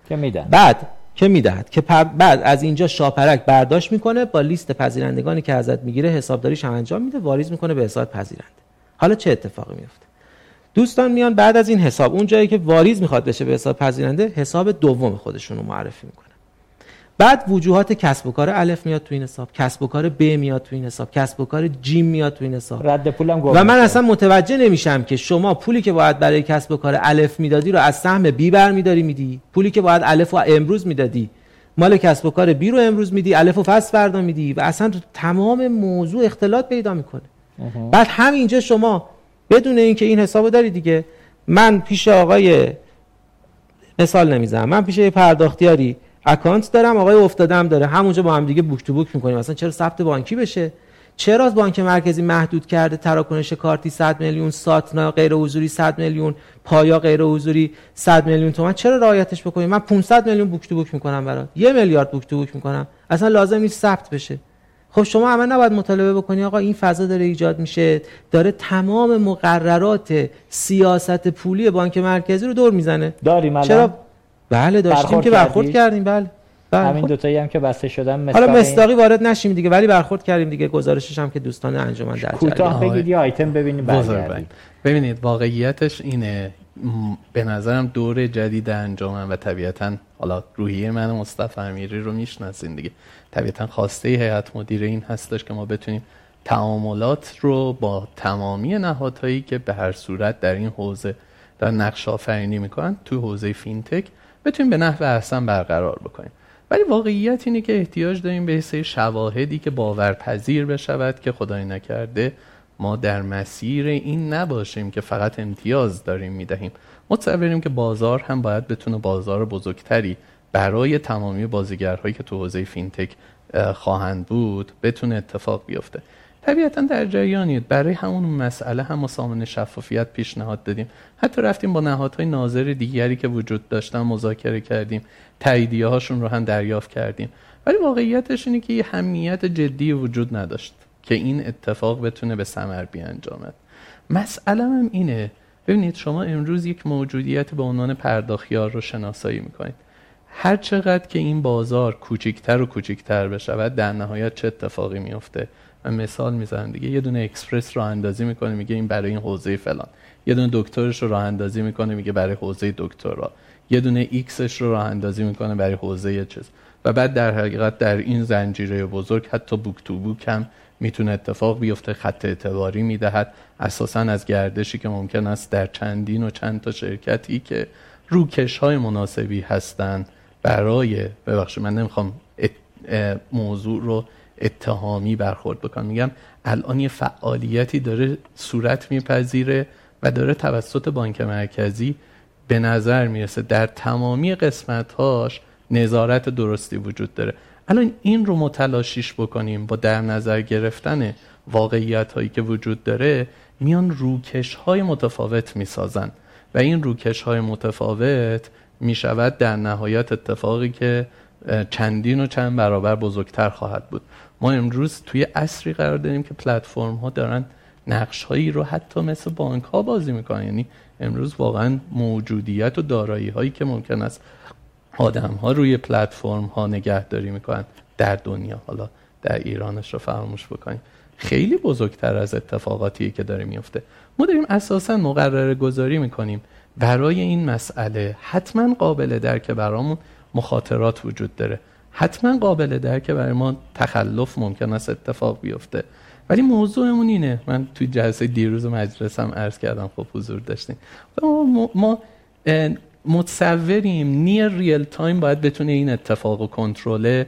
B: که میدن.
C: بعد که می‌دهد که بعد از اینجا شاپرک برداشت می‌کنه با لیست پذیرندگانی که ازت می‌گیره حسابداریش هم انجام میده واریز می‌کنه به حساب پذیرنده حالا چه اتفاقی میفته دوستان میان بعد از این حساب اون جایی که واریز می‌خواد بشه به حساب پذیرنده حساب دوم خودشون رو معرفی می‌کنه. بعد وجوهات کسب و کار الف میاد تو این حساب کسب و کار ب میاد تو این حساب کسب و کار جیم میاد تو این حساب.
B: رد پولم
C: و من اصلا متوجه نمیشم که شما پولی که باید برای کسب و کار الف می‌دادی رو از سهم بی برمیداری میدی. پولی که باید الف و امروز می‌دادی. مال کسب و کار بی رو امروز میدی الف و فصل فردا میدی و اصلا تو تمام موضوع اختلاط پیدا می‌کنه. بعد همینجا شما بدون اینکه این حسابو داری دیگه من پیش آقای مثال نمی‌زنم. من پیش پرداختیاری اکانت دارم آقای افتادم داره. همونجا با هم دیگه بوک تو بوک می‌کنیم. مثلا چرا ثبت بانکی بشه؟ چرا بانک مرکزی محدود کرده تراکنش کارتی 100 میلیون ساتنا غیر حضوری 100 میلیون پایا غیر حضوری 100 میلیون تومان چرا رعایتش بکنیم؟ من 500 میلیون بوک تو بوک می‌کنم برات. یه میلیارد بوک تو بوک می‌کنم. اصلا لازم نیست ثبت بشه. خب شما همه نباید مطالبه بکنی آقا این فضا داره ایجاد میشه. داره تمام مقررات سیاست پولی بانک مرکزی رو دور می‌زنه.
B: داریم
C: چرا بله داشتیم که برخورد کردیم بله
B: بله. همین دو تایی هم که بسته شدن
C: حالا مستاقی وارد نشیم دیگه ولی برخورد کردیم دیگه گزارشش هم که دوستان انجمن در
B: کوتاه بگید یه آیتم ببینیم
K: ببینید واقعیتش اینه. به نظرم دور جدید انجامن و طبیعتا حالا روحیه من مصطفی امیری رو می‌شناسین دیگه. طبیعتا خواسته هیئت مدیره این هستش که ما بتونیم تعاملات رو با تمامی نهادهایی که به هر صورت در این حوزه در نقش آفرینی می‌کنن تو حوزه فینتک بتونیم به نحو احسن برقرار بکنیم. ولی واقعیت اینه که احتیاج داریم به سری شواهدی که باورپذیر بشود که خدای نکرده ما در مسیر این نباشیم که فقط امتیاز داریم می‌دهیم. متصوریم که بازار هم باید بتونه بازار بزرگتری برای تمامی بازیگرهایی که تو حوزه فینتک خواهند بود بتونه اتفاق بیفته. طبیعتا در جریانید برای همون مسئله هم سامانه شفافیت پیشنهاد دادیم. حتی رفتیم با نهادهای ناظر دیگری که وجود داشتن مذاکره کردیم. تاییدیه هاشون رو هم دریافت کردیم. ولی واقعیتش اینه که یه همیت جدی وجود نداشت که این اتفاق بتونه به ثمر بیانجامد مسئله هم اینه. ببینید شما امروز یک موجودیت به عنوان پرداخت‌یار رو شناسایی می‌کنید. هر چقدر که این بازار کوچیکتر و کوچیکتر بشود در نهایت چه اتفاقی میفته مثال می‌زنم دیگه. یه دونه اکسپرس راه اندازی می‌کنه میگه این برای این حوزه فلان. یه دونه دکترش رو راه اندازی می‌کنه میگه برای حوزه دکترا. یه دونه X ش رو راه اندازی می‌کنه برای حوزه چیز. و بعد در حقیقت در این زنجیره بزرگ حتی book to book هم می‌تونه اتفاق بیفته خط اعتباری می‌دهد. اساسا از گردشی که ممکن است در چندین و چند تا شرکتی که روکش های مناسبی هستند برای ببخشید من نمی‌خوام موضوع رو اتهامی برخورد بکنم. میگم الان یه فعالیتی داره صورت میپذیره و داره توسط بانک مرکزی به نظر می‌رسه. در تمامی قسمتهاش نظارت درستی وجود داره. الان این رو متلاشیش بکنیم با در نظر گرفتن واقعیت هایی که وجود داره میان روکش های متفاوت می‌سازن و این روکش های متفاوت می‌شود در نهایت اتفاقی که چندین و چند برابر بزرگتر خواهد بود. ما امروز توی اصری قرار داریم که پلتفرم ها دارن نقش هایی رو حتی مثل بانک ها بازی می‌کنن. یعنی امروز واقعا موجودیت و دارایی هایی که ممکن است آدم ها روی پلتفرم ها نگهداری می‌کنن در دنیا. حالا در ایرانش رو فراموش بکنیم. خیلی بزرگتر از اتفاقاتی که داره میفته ما داریم اساسا مقرره گذاری می‌کنیم. برای این مسئله حتما قابل درک برامون مخاطرات وجود داره. حتما قابل درک برای ما تخلف ممکن است اتفاق بیفته. ولی موضوعمون اینه. من توی جلسه دیروز مجلسم عرض کردم خب حضور داشتیم ما, ما متصوریم near real time باید بتونه این اتفاق و کنترل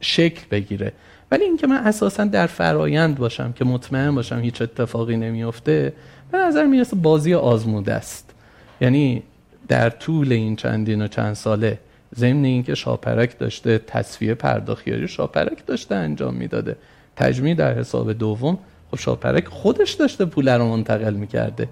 K: شکل بگیره. ولی اینکه من اساسا در فرایند باشم که مطمئن باشم هیچ اتفاقی نمیفته به نظر می‌رسه بازی آزموده است. یعنی در طول این چندین و چند ساله ضمن اینکه شاپرک داشته تسویه پرداخت‌یاری شاپرک داشته انجام می‌داده. تجمیع در حساب دوم خب شاپرک خودش داشته پول رو منتقل می‌کرده.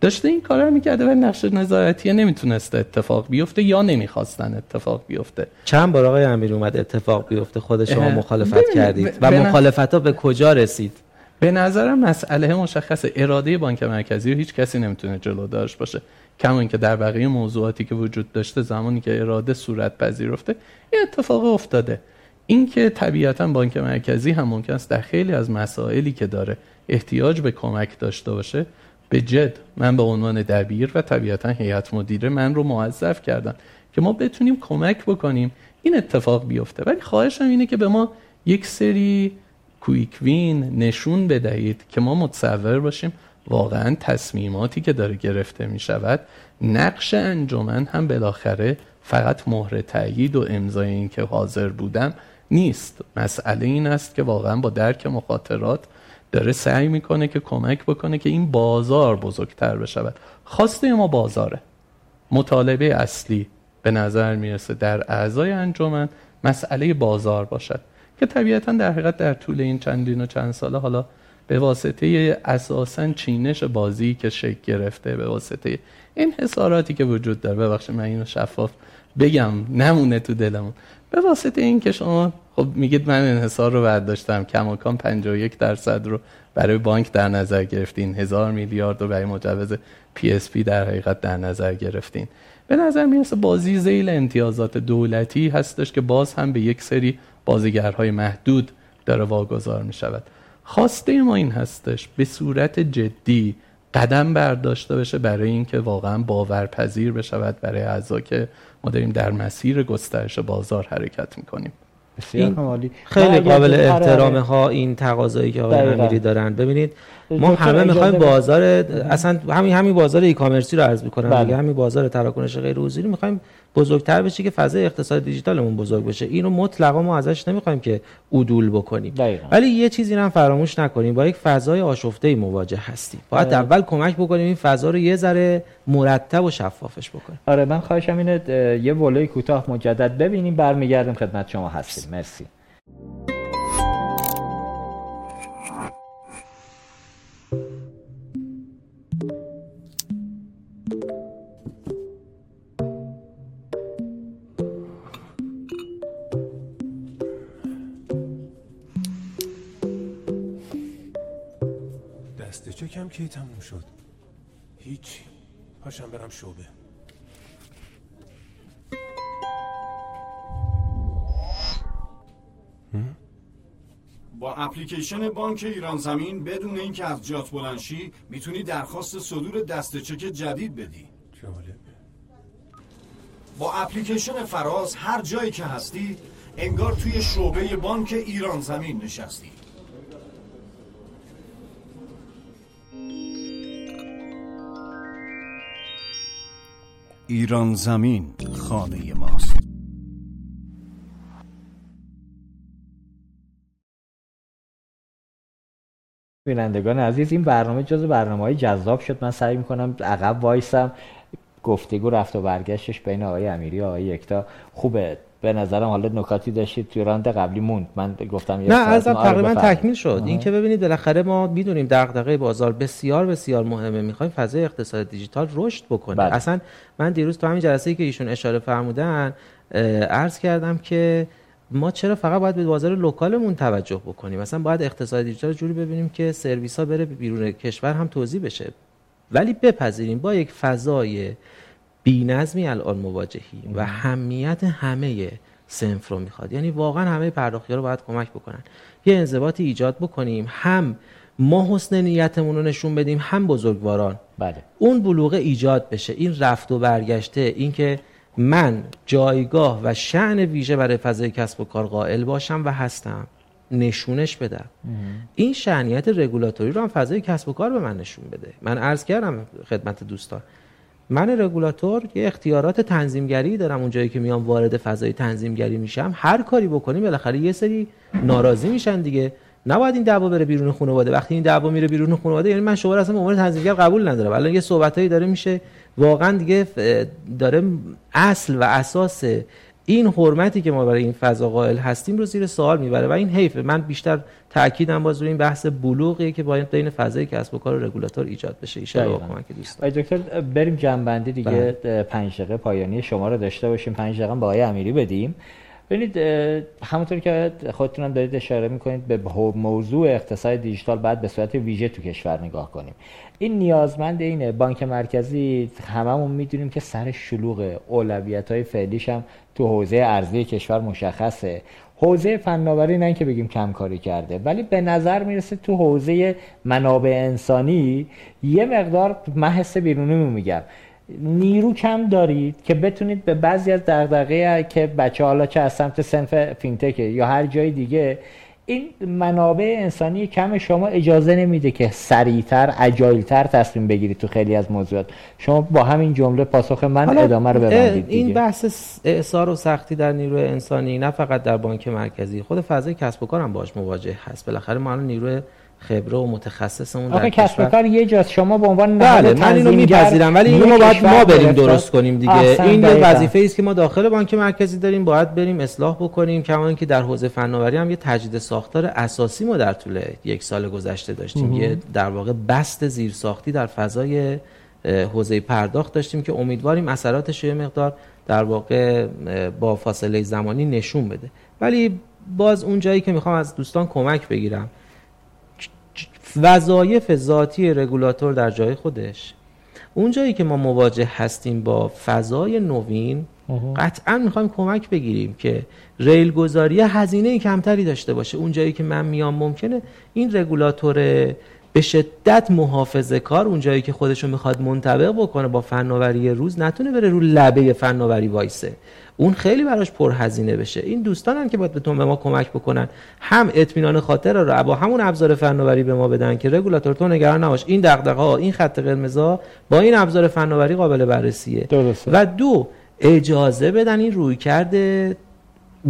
K: داشته این کار رو می‌کرده و نقش نظارتیه نمی‌تونسته اتفاق بیفته یا نمی‌خواستن اتفاق بیفته.
C: چند بار آقای امیر اومد اتفاق بیفته خود شما مخالفت کردید و مخالفت ها به کجا رسید؟
K: به نظرم مسئله مشخص اراده بانک مرکزی رو هیچ کسی نمی‌تونه جلو داشت باشه. کما اینکه در بقیه موضوعاتی که وجود داشته زمانی که اراده صورت پذیرفته این اتفاق افتاده. اینکه طبیعتا بانک مرکزی هم ممکن است در خیلی از مسائلی که داره احتیاج به کمک داشته باشه به جد من به عنوان دبیر و طبیعتا هیئت مدیره من رو موظف کردن که ما بتونیم کمک بکنیم این اتفاق بیفته. ولی خواهشم اینه که به ما یک سری کویکوین نشون بدهید که ما متصور باشیم واقعا تصمیماتی که داره گرفته می شود نقش انجمن هم بالاخره فقط مهر تایید و امضای این که حاضر بودم نیست. مسئله این است که واقعا با درک مخاطرات داره سعی می‌کنه که کمک بکنه که این بازار بزرگتر بشود. خواسته ما بازاره. مطالبه اصلی به نظر می‌رسه در اعضای انجمن مسئله بازار باشد که طبیعتا در حقیقت در طول این چندین و چند ساله حالا به واسطه اساسا چینش بازی که شکل گرفته به واسطه انحصاراتی که وجود داره. ببخشید من اینو شفاف بگم نمونه تو دلمون. به واسطه این که شما خب میگید من انحصار رو برداشتم کماکان 51 درصد رو برای بانک در نظر گرفتین هزار میلیارد رو برای مجوز PSP در حقیقت در نظر گرفتین. به نظر می‌رسه بازی ذیل امتیازات دولتی هستش که باز هم به یک سری بازیگرهای محدود داره واگذار می شود خواسته ما این هستش به صورت جدی قدم برداشته بشه برای اینکه واقعا باورپذیر بشود برای اعضا که ما داریم در مسیر گسترش بازار حرکت می‌کنیم.
C: این خیلی قابل احترامه ها این تقاضایی که آقای امیری دارن. ببینید ما همه می‌خوایم بازار اصلا همین همین بازار ای کامرسی رو عرض می‌کنم بله. دیگه همین بازار تراکنش غیر حضوری می‌خوایم بزرگتر بشه که فضای اقتصاد دیجیتالمون بزرگ بشه. اینو مطلقا ما ازش نمی‌خوایم که عدول بکنیم. دقیقا. ولی یه چیزی هم فراموش نکنیم. با یک فضای آشفته مواجه هستیم. باید آره. اول کمک بکنیم این فضا رو یه ذره مرتب و شفافش بکنیم.
B: آره من خواهشم اینه یه ولای کوتاه مجدد ببینیم برمیگردیم خدمت شما هستیم. مرسی.
M: چکم کی تموم شد؟ هیچی. پاشم برم شعبه.
N: با اپلیکیشن بانک ایران زمین بدون اینکه از جات بلنشی می‌تونی درخواست صدور دست چک جدید بدی.
M: جالبه.
N: با اپلیکیشن فراز هر جایی که هستی انگار توی شعبه بانک ایران زمین نشستی. ایران زمین خانه ماست.
B: بینندگان عزیز این برنامه جز برنامه های جذاب شد. من سعی می‌کنم عقب وایسم. گفتگو رفت و برگشتش بین آقای امیری و آقای یکتا. خوبه. به نظرم حالا نکاتی داشتید توی راند قبلی موند. من گفتم
C: نه ازم تقریبا تکمیل شد. این که ببینید بالاخره ما می‌دونیم دغدغه بازار بسیار بسیار مهمه. می‌خوایم فضای اقتصاد دیجیتال رشد بکنه. بله. اصلا من دیروز تو همین جلسه ای که ایشون اشاره فرمودن عرض کردم که ما چرا فقط باید به بازار لوکالمون توجه بکنیم؟ مثلا باید اقتصاد دیجیتال جوری ببینیم که سرویس ها بره بیرون کشور هم توضیح بشه. ولی بپذیریم با یک فضای نظمی الان مواجهیم و همیت همه سنف رو می‌خواد. یعنی واقعا همه پرداختی رو باید کمک بکنن. یه انضباطی ایجاد بکنیم هم ما حسن نیتمون رو نشون بدیم هم بزرگواران.
B: بله.
C: اون بلوغه ایجاد بشه. این رفت و برگشته اینکه من جایگاه و شعن ویژه برای فضای کسب و کار قائل باشم و هستم نشونش بدم. این شعنیت رگولاتوری رو هم فضای کسب و کار به من نشون بده. من عرض کردم خدمت دوستان. من رگولاتور یه اختیارات تنظیمگری دارم اونجایی که میام وارد فضای تنظیمگری میشم. هر کاری بکنیم بالاخره یه سری ناراضی میشن دیگه. نباید این دعوا بره بیرون خانواده. وقتی این دعوا میره بیرون خانواده یعنی من شما اصلا به عنوان تنظیمگر قبول ندارم. الان یه صحبتایی داره میشه واقعا دیگه داره اصل و اساس این حرمتی که ما برای این فضا قائل هستیم رو زیر سوال می‌بره و این حیفه. من بیشتر تاکیدم باز روی این بحث بلوغی که باید بین فضای کسب و کار و رگولاتور ایجاد بشه. ایشالا با کمک دوستان.
B: دکتر بریم جنبندی دیگه. بله. پنج دقیقه پایانی شما رو داشته باشیم. پنج دقیقه با آقای امیری بدیم. ببینید همونطور که خودتونم دارید اشاره می‌کنید به موضوع اقتصاد دیجیتال بعد به صورت ویژه تو کشور نگاه کنیم. این نیازمند اینه. بانک مرکزی هممون می‌دونیم که سر شلوغ اولویت های فعلیش هم تو حوزه ارزی کشور مشخصه. حوزه فناوری نه که بگیم کم کاری کرده ولی به نظر می‌رسه تو حوزه منابع انسانی یه مقدار من حس بیرونی میگم نیرو کم دارید که بتونید به بعضی از دغدغه که بچه حالا چه از سمت سنف فینتک یا هر جای دیگه این منابع انسانی کم شما اجازه نمیده که سریعتر اجایلتر تصمیم بگیرید تو خیلی از موضوعات. شما با همین جمله پاسخ من ادامه رو ببندید
C: این بحث اعثار و سختی در نیروی انسانی نه فقط در بانک مرکزی. خود فضای کسب و کار هم باش مواجه هست. بالاخره ما نیروی خبره و متخصصمون
B: در کسب کار یه جاست. شما به عنوان
C: بله من اینو میپذیرم. ولی اینو ما باید ما بریم درست کنیم دیگه. این یه وظیفه است که ما داخل بانک مرکزی داریم باید بریم اصلاح بکنیم کما که در حوزه فناوری هم یه تجدید ساختار اساسی ما در طول یک سال گذشته داشتیم. یه در واقع بست زیرساختی در فضای حوزه پرداخت داشتیم که امیدواریم اثراتش یه مقدار در واقع با فاصله زمانی نشون بده. ولی باز اون جایی که می‌خوام از دوستان کمک بگیرم وظایف ذاتی رگولاتور در جای خودش. اون جایی که ما مواجه هستیم با فضای نوین قطعا می‌خوایم کمک بگیریم که ریل گذاری هزینه کمتری داشته باشه. اون جایی که من میام ممکنه این رگولاتور به شدت محافظه کار اون جایی که خودشو می‌خواد منطبق بکنه با فناوری روز نتونه بره رو لبه فناوری وایسه. اون خیلی براش پرهزینه بشه. این دوستانن که باید به به ما کمک بکنن هم اطمینان خاطر رو با همون ابزار فناوری به ما بدن که رگولاتور تو نگران نباش. این دغدغه ها این خط قرمزا با این ابزار فناوری قابل بررسیه.
B: درسته.
C: و دو اجازه بدن این روی کرده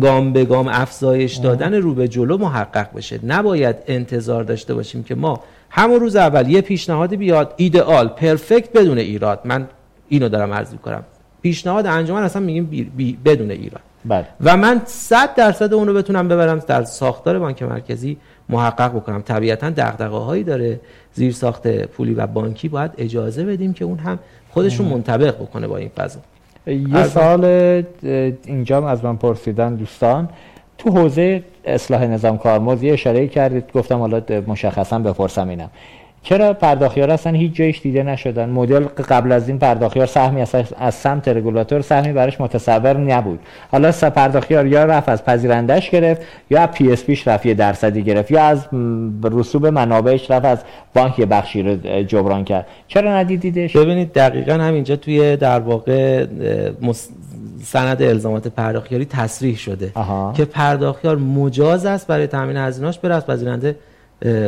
C: گام به گام افزایش دادن رو به جلو محقق بشه. نباید انتظار داشته باشیم که ما همون روز اول یه پیشنهاد بیاد ایدئال پرفکت بدون ایراد. من اینو دارم عرض می‌کنم. پیشنهاد انجمن اصلا میگیم بی بی بدون ایران.
B: بله.
C: و من 100 درصد اون رو بتونم ببرم در ساختار بانک مرکزی محقق بکنم. طبیعتا دغدغه هایی داره. زیر ساخت پولی و بانکی باید اجازه بدیم که اون هم خودشون منطبق بکنه با این فضا.
B: یه سال اینجا از من پرسیدن دوستان. تو حوزه اصلاح نظام کارمزد یه اشاره کردید. گفتم حالا مشخصا بپرسم اینم. چرا پرداخت‌یار اصلا هیچ جایش دیده نشدن؟ مدل قبل از این پرداخت‌یار سهمی از, سمت رگولاتور سهمی براش متصور نبود. حالا پرداخت‌یار یا رفت از پذیرندش گرفت یا PSP یش رفت یه درصدی گرفت یا از رسوب منابعش رفت از بانک یه بخشی رو جبران کرد. چرا ندیدیدش؟
C: ببینید دقیقا همینجا توی در واقع سند الزامات پرداخیاری تصریح شده که پرداخیار مجاز است برای تامین هزینه‌اش بره از پذیرنده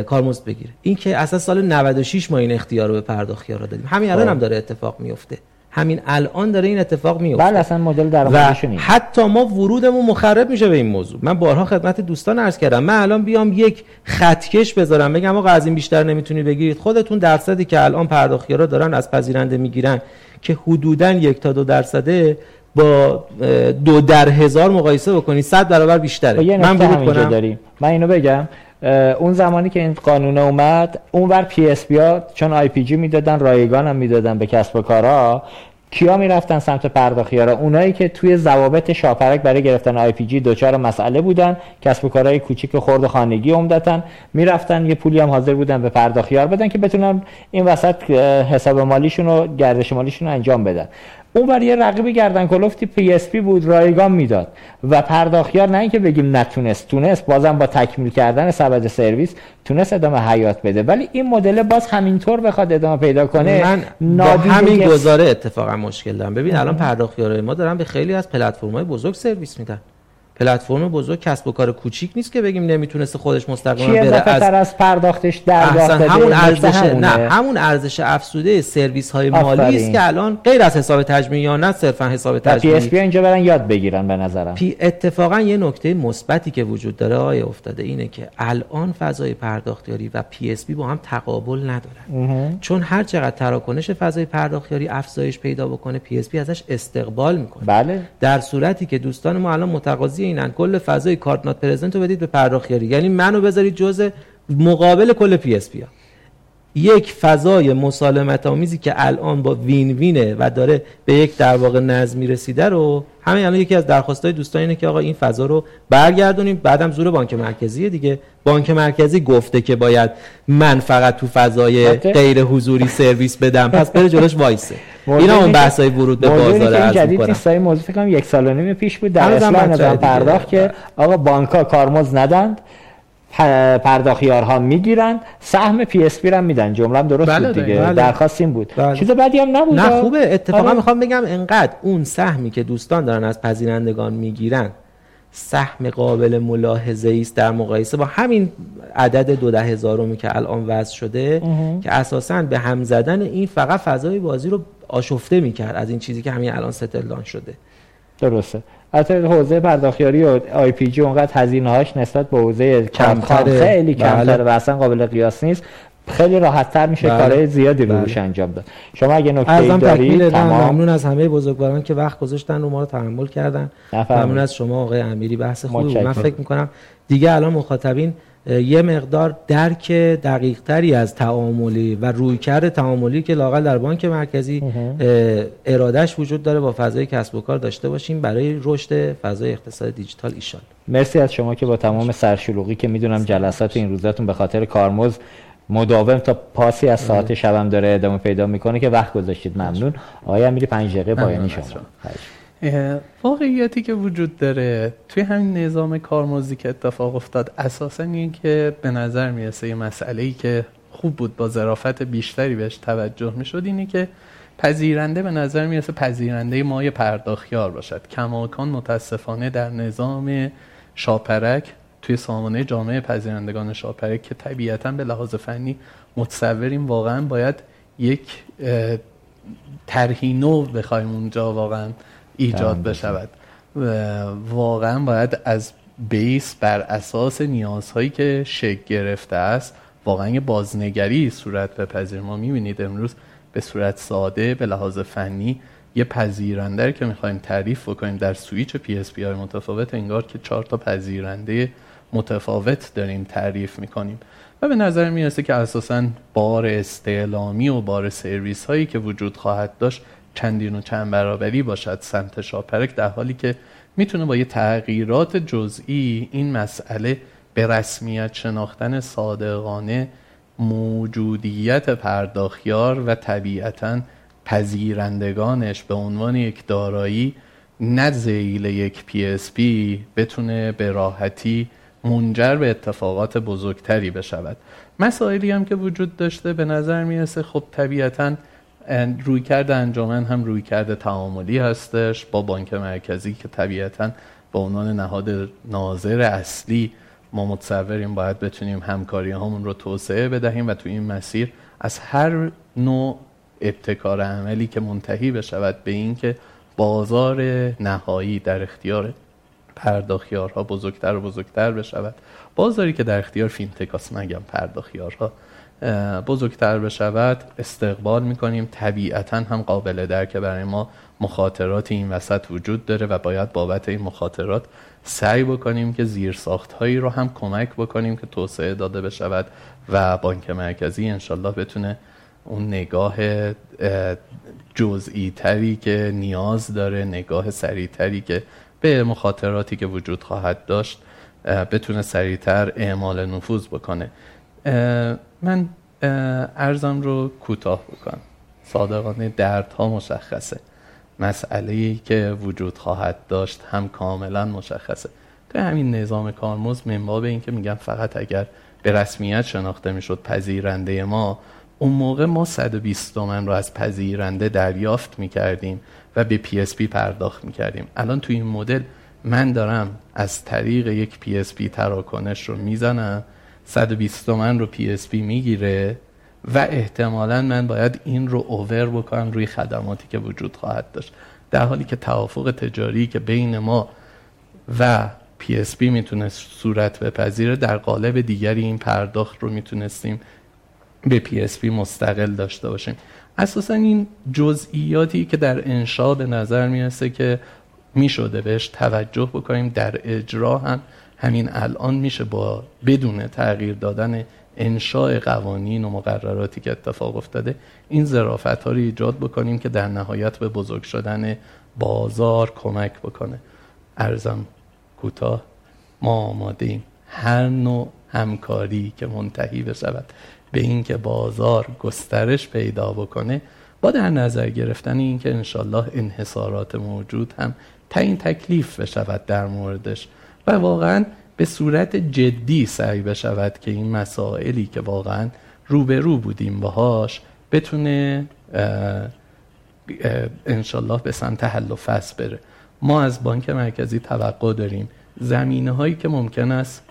C: کارمزد بگیره. این که اصلا سال 96 ما این اختیار رو به پرداخیار رو دادیم. همین الان هم داره اتفاق میفته. همین الان داره این اتفاق میفته.
B: بله اصلا مدل درآمدش
C: نیست. حتی ما ورودمون مخرب میشه به این موضوع. من بارها خدمت دوستان عرض کردم. من الان بیام یک خطکش بذارم. بگم آقا از این بیشتر نمی‌تونی بگیرید. خودتون درصدی که الان پرداخیارا دارن از پذیرنده می‌گیرن که حدودا یک تا دو درصده با دو در هزار مقایسه بکنید صد برابر بیشتره.
B: من ورود کنم. داریم. من اینو بگم. اون زمانی که این قانون اومد اون ور PSP ها چون IPG می‌دادن رایگان هم می‌دادن به کسب و کارا کیا می‌رفتن سمت پرداخت‌یارا اونایی که توی ضوابط شاپرک برای گرفتن IPG دچار مسئله بودن کسب و کارهای کوچیک خرد خانگی عمدتا می‌رفتن یه پولی هم حاضر بودن به پرداخت‌یار بدن که بتونن این وسط حساب مالیشون و گردش مالیشون رو انجام بدن. اون ور یه رقیب گردن کلفتی PSP بود رایگان می‌داد. و پرداخت‌یار نه اینکه بگیم نتونست تونست بازم با تکمیل کردن سبد سرویس تونست ادامه حیات بده. ولی این مدل باز همینطور بخواد ادامه پیدا کنه.
C: من با همین گزاره اتفاقا مشکل دارم. ببین الان پرداخت‌یار ما دارن به خیلی از پلتفرم‌های بزرگ سرویس میدن. پلتفرم بزرگ کسب و کار کوچیک نیست که بگیم نمی‌تونسته خودش مستقیما
B: بره. از از پرداختش در
C: همون ارزش نه همون ارزش افزوده سرویس های مالی است که الان غیر از حساب تجمیعی یا نه صرفا حساب تجمیعی
B: PSP اینجا برن یاد بگیرن به نظرم.
C: پی اتفاقا یه نکته مثبتی که وجود داره آیا افتاده اینه که الان فضای پرداختیاری و PSP با هم تقابل ندارن. چون هر چقدر تراکنش فضای پرداختیاری افزایش پیدا بکنه PSP ازش استقبال می‌کنه.
B: بله.
C: در صورتی که دوستان ما الان متقاضی اینن کل فضای card not present رو بدید به پرداختیاری یعنی منو بذارید جزء مقابل کل PSP یک فضای مسالمت آمیزی که الان با win-win ه و داره به یک در واقع نظمی رسیده رو همین الان یکی از درخواستای دوستان اینه که آقا این فضا رو برگردونیم. بعدم زور بانک مرکزی دیگه. بانک مرکزی گفته که باید من فقط تو فضای غیر حضوری سرویس بدم. پس بره جلوش وایسه. اینا اون بحثای ورود به بازار
B: از جدید نیست. موضوع فکر یک سال و نیم پیش بود. در اصلاح پرداخت که آقا بانک‌ها کارمزد ندن. پرداخت‌یارها می‌گیرن سهم PSP هم میدن. جمله درست بله بود دیگه. بله. درخواست این بود. بله. چیز بدی هم نبود.
C: نه خوبه. اتفاقا آره. می‌خوام بگم انقدر اون سهمی که دوستان دارن از پذیرندگان می‌گیرن سهم قابل ملاحظه است در مقایسه با همین عدد دو ده هزارمی که الان وضع شده که اساسا به هم زدن این فقط فضای بازی رو آشفته می‌کرد از این چیزی که همین الان settle down شده.
B: درسته. حتی حوزه پرداختیاری و آی پی جی اونقدر هزینه هاش نسبت به حوزه کمتر خیلی بله. کمتره و اصلا قابل قیاس نیست. خیلی راحت تر میشه بله. کارهای زیادی روش بله. انجام داد. شما اگه نکته دارید
C: تمام. ممنون از همه بزرگواران که وقت گذاشتن و ما رو تحمل کردن. ممنون از شما آقای امیری. بحث خوبی من فکر می‌کنم دیگه الان مخاطبین یه مقدار درک دقیق تری از تعاملی و رویکرد تعاملی که لاقل در بانک مرکزی ارادش وجود داره با فضای کسب و کار داشته باشیم برای رشد فضای اقتصاد دیجیتال ایشان.
B: مرسی از شما که با تمام سرشلوغی که می‌دونم جلسات این روزاتون به خاطر کارمز مداوم تا پاسی از ساعت شبم داره ادامه پیدا می‌کنه که وقت گذاشتید. ممنون. آقای امیری 5 دقیقه پایانی شما.
K: واقعیتی که وجود داره توی همین نظام کارمزدی که اتفاق افتاد اساسا این که به نظر می‌رسه یه مسئله ای که خوب بود با ظرافت بیشتری بهش توجه می‌شد اینه که پذیرنده به نظر می‌رسه پذیرنده مای پرداخیار باشد. کماکان متاسفانه در نظام شاپرک توی سامانه جامعه پذیرندگان شاپرک که طبیعتا به لحاظ فنی متصوریم واقعا باید یک طرحی نو بخوایم اونجا واقعا ایجاد بشود. واقعا باید از base بر اساس نیازهایی که شکل گرفته است واقعا یه بازنگری صورت بپذیره ما می‌بینید امروز به صورت ساده به لحاظ فنی یه پذیرنده که می‌خوایم تعریف بکنیم در سویچ PSP های متفاوت انگار که چهار تا پذیرنده متفاوت داریم تعریف می‌کنیم. و به نظر می‌رسه که اساسا بار استعلامی و بار سرویس هایی که وجود خواهد داشت چندین و چند برابری باشد سمت شاپرک در حالی که می‌تونه با یه تغییرات جزئی این مسئله به رسمیت شناختن صادقانه موجودیت پرداخت‌یار و طبیعتا پذیرندگانش به عنوان یک دارایی نه ذیل یک PSP بتونه به راحتی منجر به اتفاقات بزرگتری بشود. مسائلی هم که وجود داشته به نظر می‌رسه خب طبیعتا روی کرده انجامن هم روی کرده تعاملی هستش با بانک مرکزی که طبیعتا به عنوان نهاد ناظر اصلی ما متصوریم باید بتونیم همکاری همون رو توسعه بدهیم و تو این مسیر از هر نوع ابتکار عملی که منتهی بشود به اینکه بازار نهایی در اختیار پرداخیارها بزرگتر و بزرگتر بشود. بازاری که در اختیار فینتکاس نگم پرداخیارها. بزرگتر بشود استقبال می‌کنیم. طبیعتا هم قابل درک برای ما مخاطرات این وسط وجود داره و باید بابت این مخاطرات سعی بکنیم که زیر هایی رو هم کمک بکنیم که توسعه داده بشود و بانک مرکزی انشالله بتونه اون نگاه جزئی تری که نیاز داره نگاه سریع تری که به مخاطراتی که وجود خواهد داشت بتونه سریعتر اعمال نفوذ بکنه. من عرضم رو کوتاه بکنم. صادقانه دردها مشخصه. مسئله ای که وجود خواهد داشت هم کاملا مشخصه. تو همین نظام کارمزد من‌باب این که میگم فقط اگر به رسمیت شناخته می‌شد پذیرنده ما اون موقع ما 120 تومن رو از پذیرنده دریافت می‌کردیم و به PSP پرداخت می‌کردیم. الان تو این مدل من دارم از طریق یک PSP تراکنش رو می‌زنم 120 تومن رو PSP می‌گیره و احتمالا من باید این رو over بکنم روی خدماتی که وجود خواهد داشت. در حالی که توافق تجاری که بین ما و PSP می‌تونه صورت بپذیره در قالب دیگری این پرداخت رو می‌تونستیم به PSP مستقل داشته باشیم. اساسا این جزئیاتی که در انشا به نظر می‌رسه که می‌شده بهش توجه بکنیم در اجرا هم همین الان میشه با بدون تغییر دادن انشاء قوانین و مقرراتی که اتفاق افتاده این ظرافت ها رو ایجاد بکنیم که در نهایت به بزرگ شدن بازار کمک بکنه. ارزم کوتاه ما آماده ایم هر نوع همکاری که منتهی بشود به اینکه بازار گسترش پیدا بکنه با در نظر گرفتن اینکه انشالله انحصارات موجود هم تعیین تکلیف بشود در موردش. و واقعا به صورت جدی سعی بشود که این مسائلی که واقعا روبرو بودیم باهاش بتونه انشالله به سمت حل و فصل بره. ما از بانک مرکزی توقع داریم زمینه هایی که ممکن است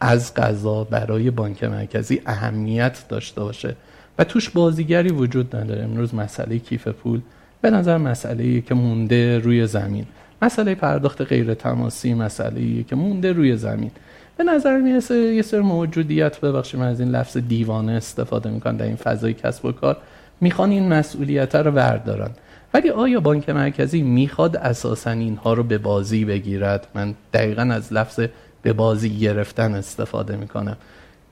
K: از قضا برای بانک مرکزی اهمیت داشته باشه. و توش بازیگری وجود نداره. امروز مسئله کیف پول به نظر مسئله که مونده روی زمین. مسئله پرداخت غیر تماسی مسئله که مونده روی زمین. به نظر می‌رسه یه سر موجودیت ببخشید من از این لفظ دیوانه استفاده می‌کنن در این فضای کسب و کار. می‌خوان این مسئولیت رو بردارن. ولی آیا بانک مرکزی می‌خواد اساسا اینها رو به بازی بگیرد؟ من دقیقا از لفظ به بازی گرفتن استفاده می‌کنم.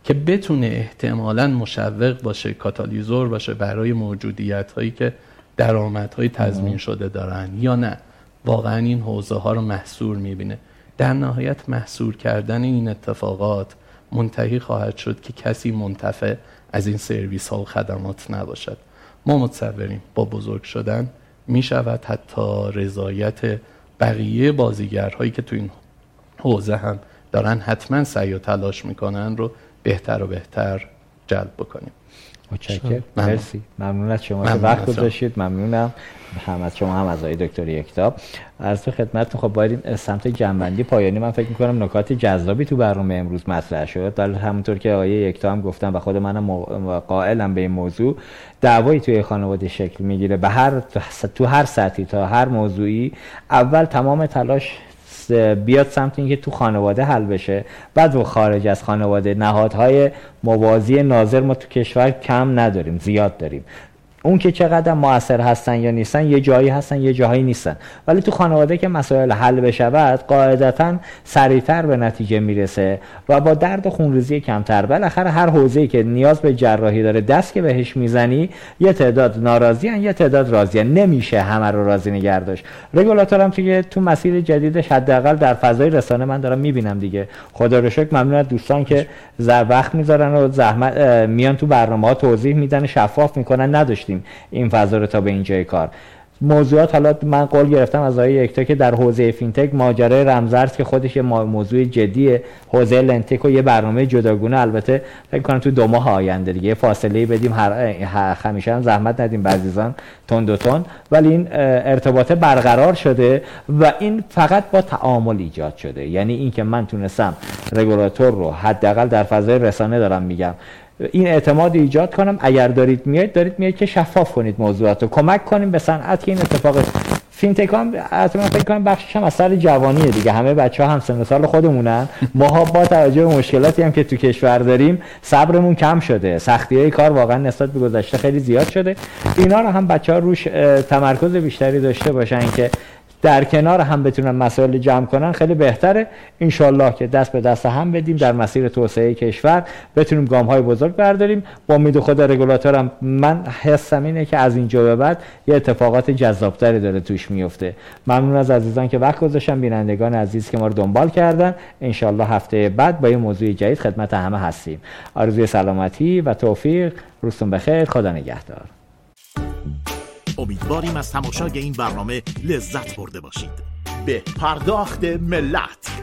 K: که بتونه احتمالا مشوق باشه کاتالیزور باشه برای موجودیت هایی که درآمدهای تضمین شده دارن یا نه. واقعا این حوزه ها رو محصور می‌بینه. در نهایت محصور کردن این اتفاقات منتهی خواهد شد که کسی منتفع از این سرویس ها و خدمات نباشد. ما متصوریم با بزرگ شدن می شود حتی رضایت بقیه بازیگرهایی که تو این حوزه هم دارن حتما سعی و تلاش می‌کنن رو بهتر و بهتر جلب بکنیم.
B: متشکرم. مرسی. ممنون از شما که وقت گذاشتید. ممنونم. هم از شما هم از آقای دکتر یکتا از تو خدمتتون خب باید سمت جنبندی پایانی. من فکر می‌کنم نکات جذابی تو برنامه امروز مطرح شد. در همونطور که آقای یکتا هم گفتم و خود منم قائلم به این موضوع دعوایی توی خانواده شکل می‌گیره. به هر تو هر سطحی تا هر موضوعی اول تمام تلاش بیاد سمت اینکه تو خانواده حل بشه. بعد و خارج از خانواده. نهادهای موازی ناظر ما تو کشور کم نداریم زیاد داریم. اون که چقدر موثر هستن یا نیستن یه جایی هستن یه جایی نیستن. ولی تو خانواده که مسائل حل بشود قاعدتا سریعتر به نتیجه می‌رسه و با درد خونریزی کمتر. بالاخره هر حوزه‌ای که نیاز به جراحی داره دست که بهش می‌زنی یه تعداد ناراضیان یه تعداد راضیان نمیشه همه رو راضی نگه داشت. رگولاتورم توی تو مسیر جدیدش حداقل در فضای رسانه من دارم می‌بینم دیگه. خدا رو شکر ممنون از دوستان که وقت می‌ذارن و زحمت میان تو برنامه ها توضیح میدن شفاف می‌کنن. نداشتیم این فضا رو تا به اینجای کار. موضوعات حالا من قول گرفتم از آقای یکتا که در حوزه فینتک ماجرای رمزارز که خودش یه موضوع جدیه. حوزه لنتک و یه برنامه جداگونه. البته فکر کنم تو دو ماه آینده دیگه. فاصله بدیم. هر همیشه هم زحمت ندیم بعضیزان. تند و تند. ولی این ارتباط برقرار شده و این فقط با تعامل ایجاد شده. یعنی اینکه من تونستم رگولاتور رو حداقل در فضای رسانه دارم میگم. این اعتماد ایجاد کنم. اگر دارید میاد دارید میاد که شفاف کنید موضوعات رو. کمک کنیم به صنعت که این اتفاق فینتک هم فکر کنم بخشش هم از سر جوانیه دیگه. همه بچه ها هم سن سال خودمونن. ما با توجه به مشکلاتی هم که تو کشور داریم صبرمون کم شده. سختی های کار واقعا نسبت به گذشته خیلی زیاد شده. اینا رو هم بچه ها روش تمرکز بیشتری داشته باشن که در کنار هم بتونن مسائل جمع کنن خیلی بهتره. انشالله که دست به دست هم بدیم در مسیر توسعه کشور. بتونیم گام های بزرگ برداریم. با امید خود رگولاتورم من حسم اینه که از اینجا به بعد یه اتفاقات جذابتری داره توش میفته ممنون از عزیزان که وقت گذاشتن بینندگان عزیز که ما رو دنبال کردن. انشالله هفته بعد با یه موضوع جدید خدمت همه هستیم. آرزوی سلامتی و توفیق. روزتون بخیر. خدا نگهدار.
O: امیدواریم از تماشای این برنامه لذت برده باشید. به پرداخت ملت.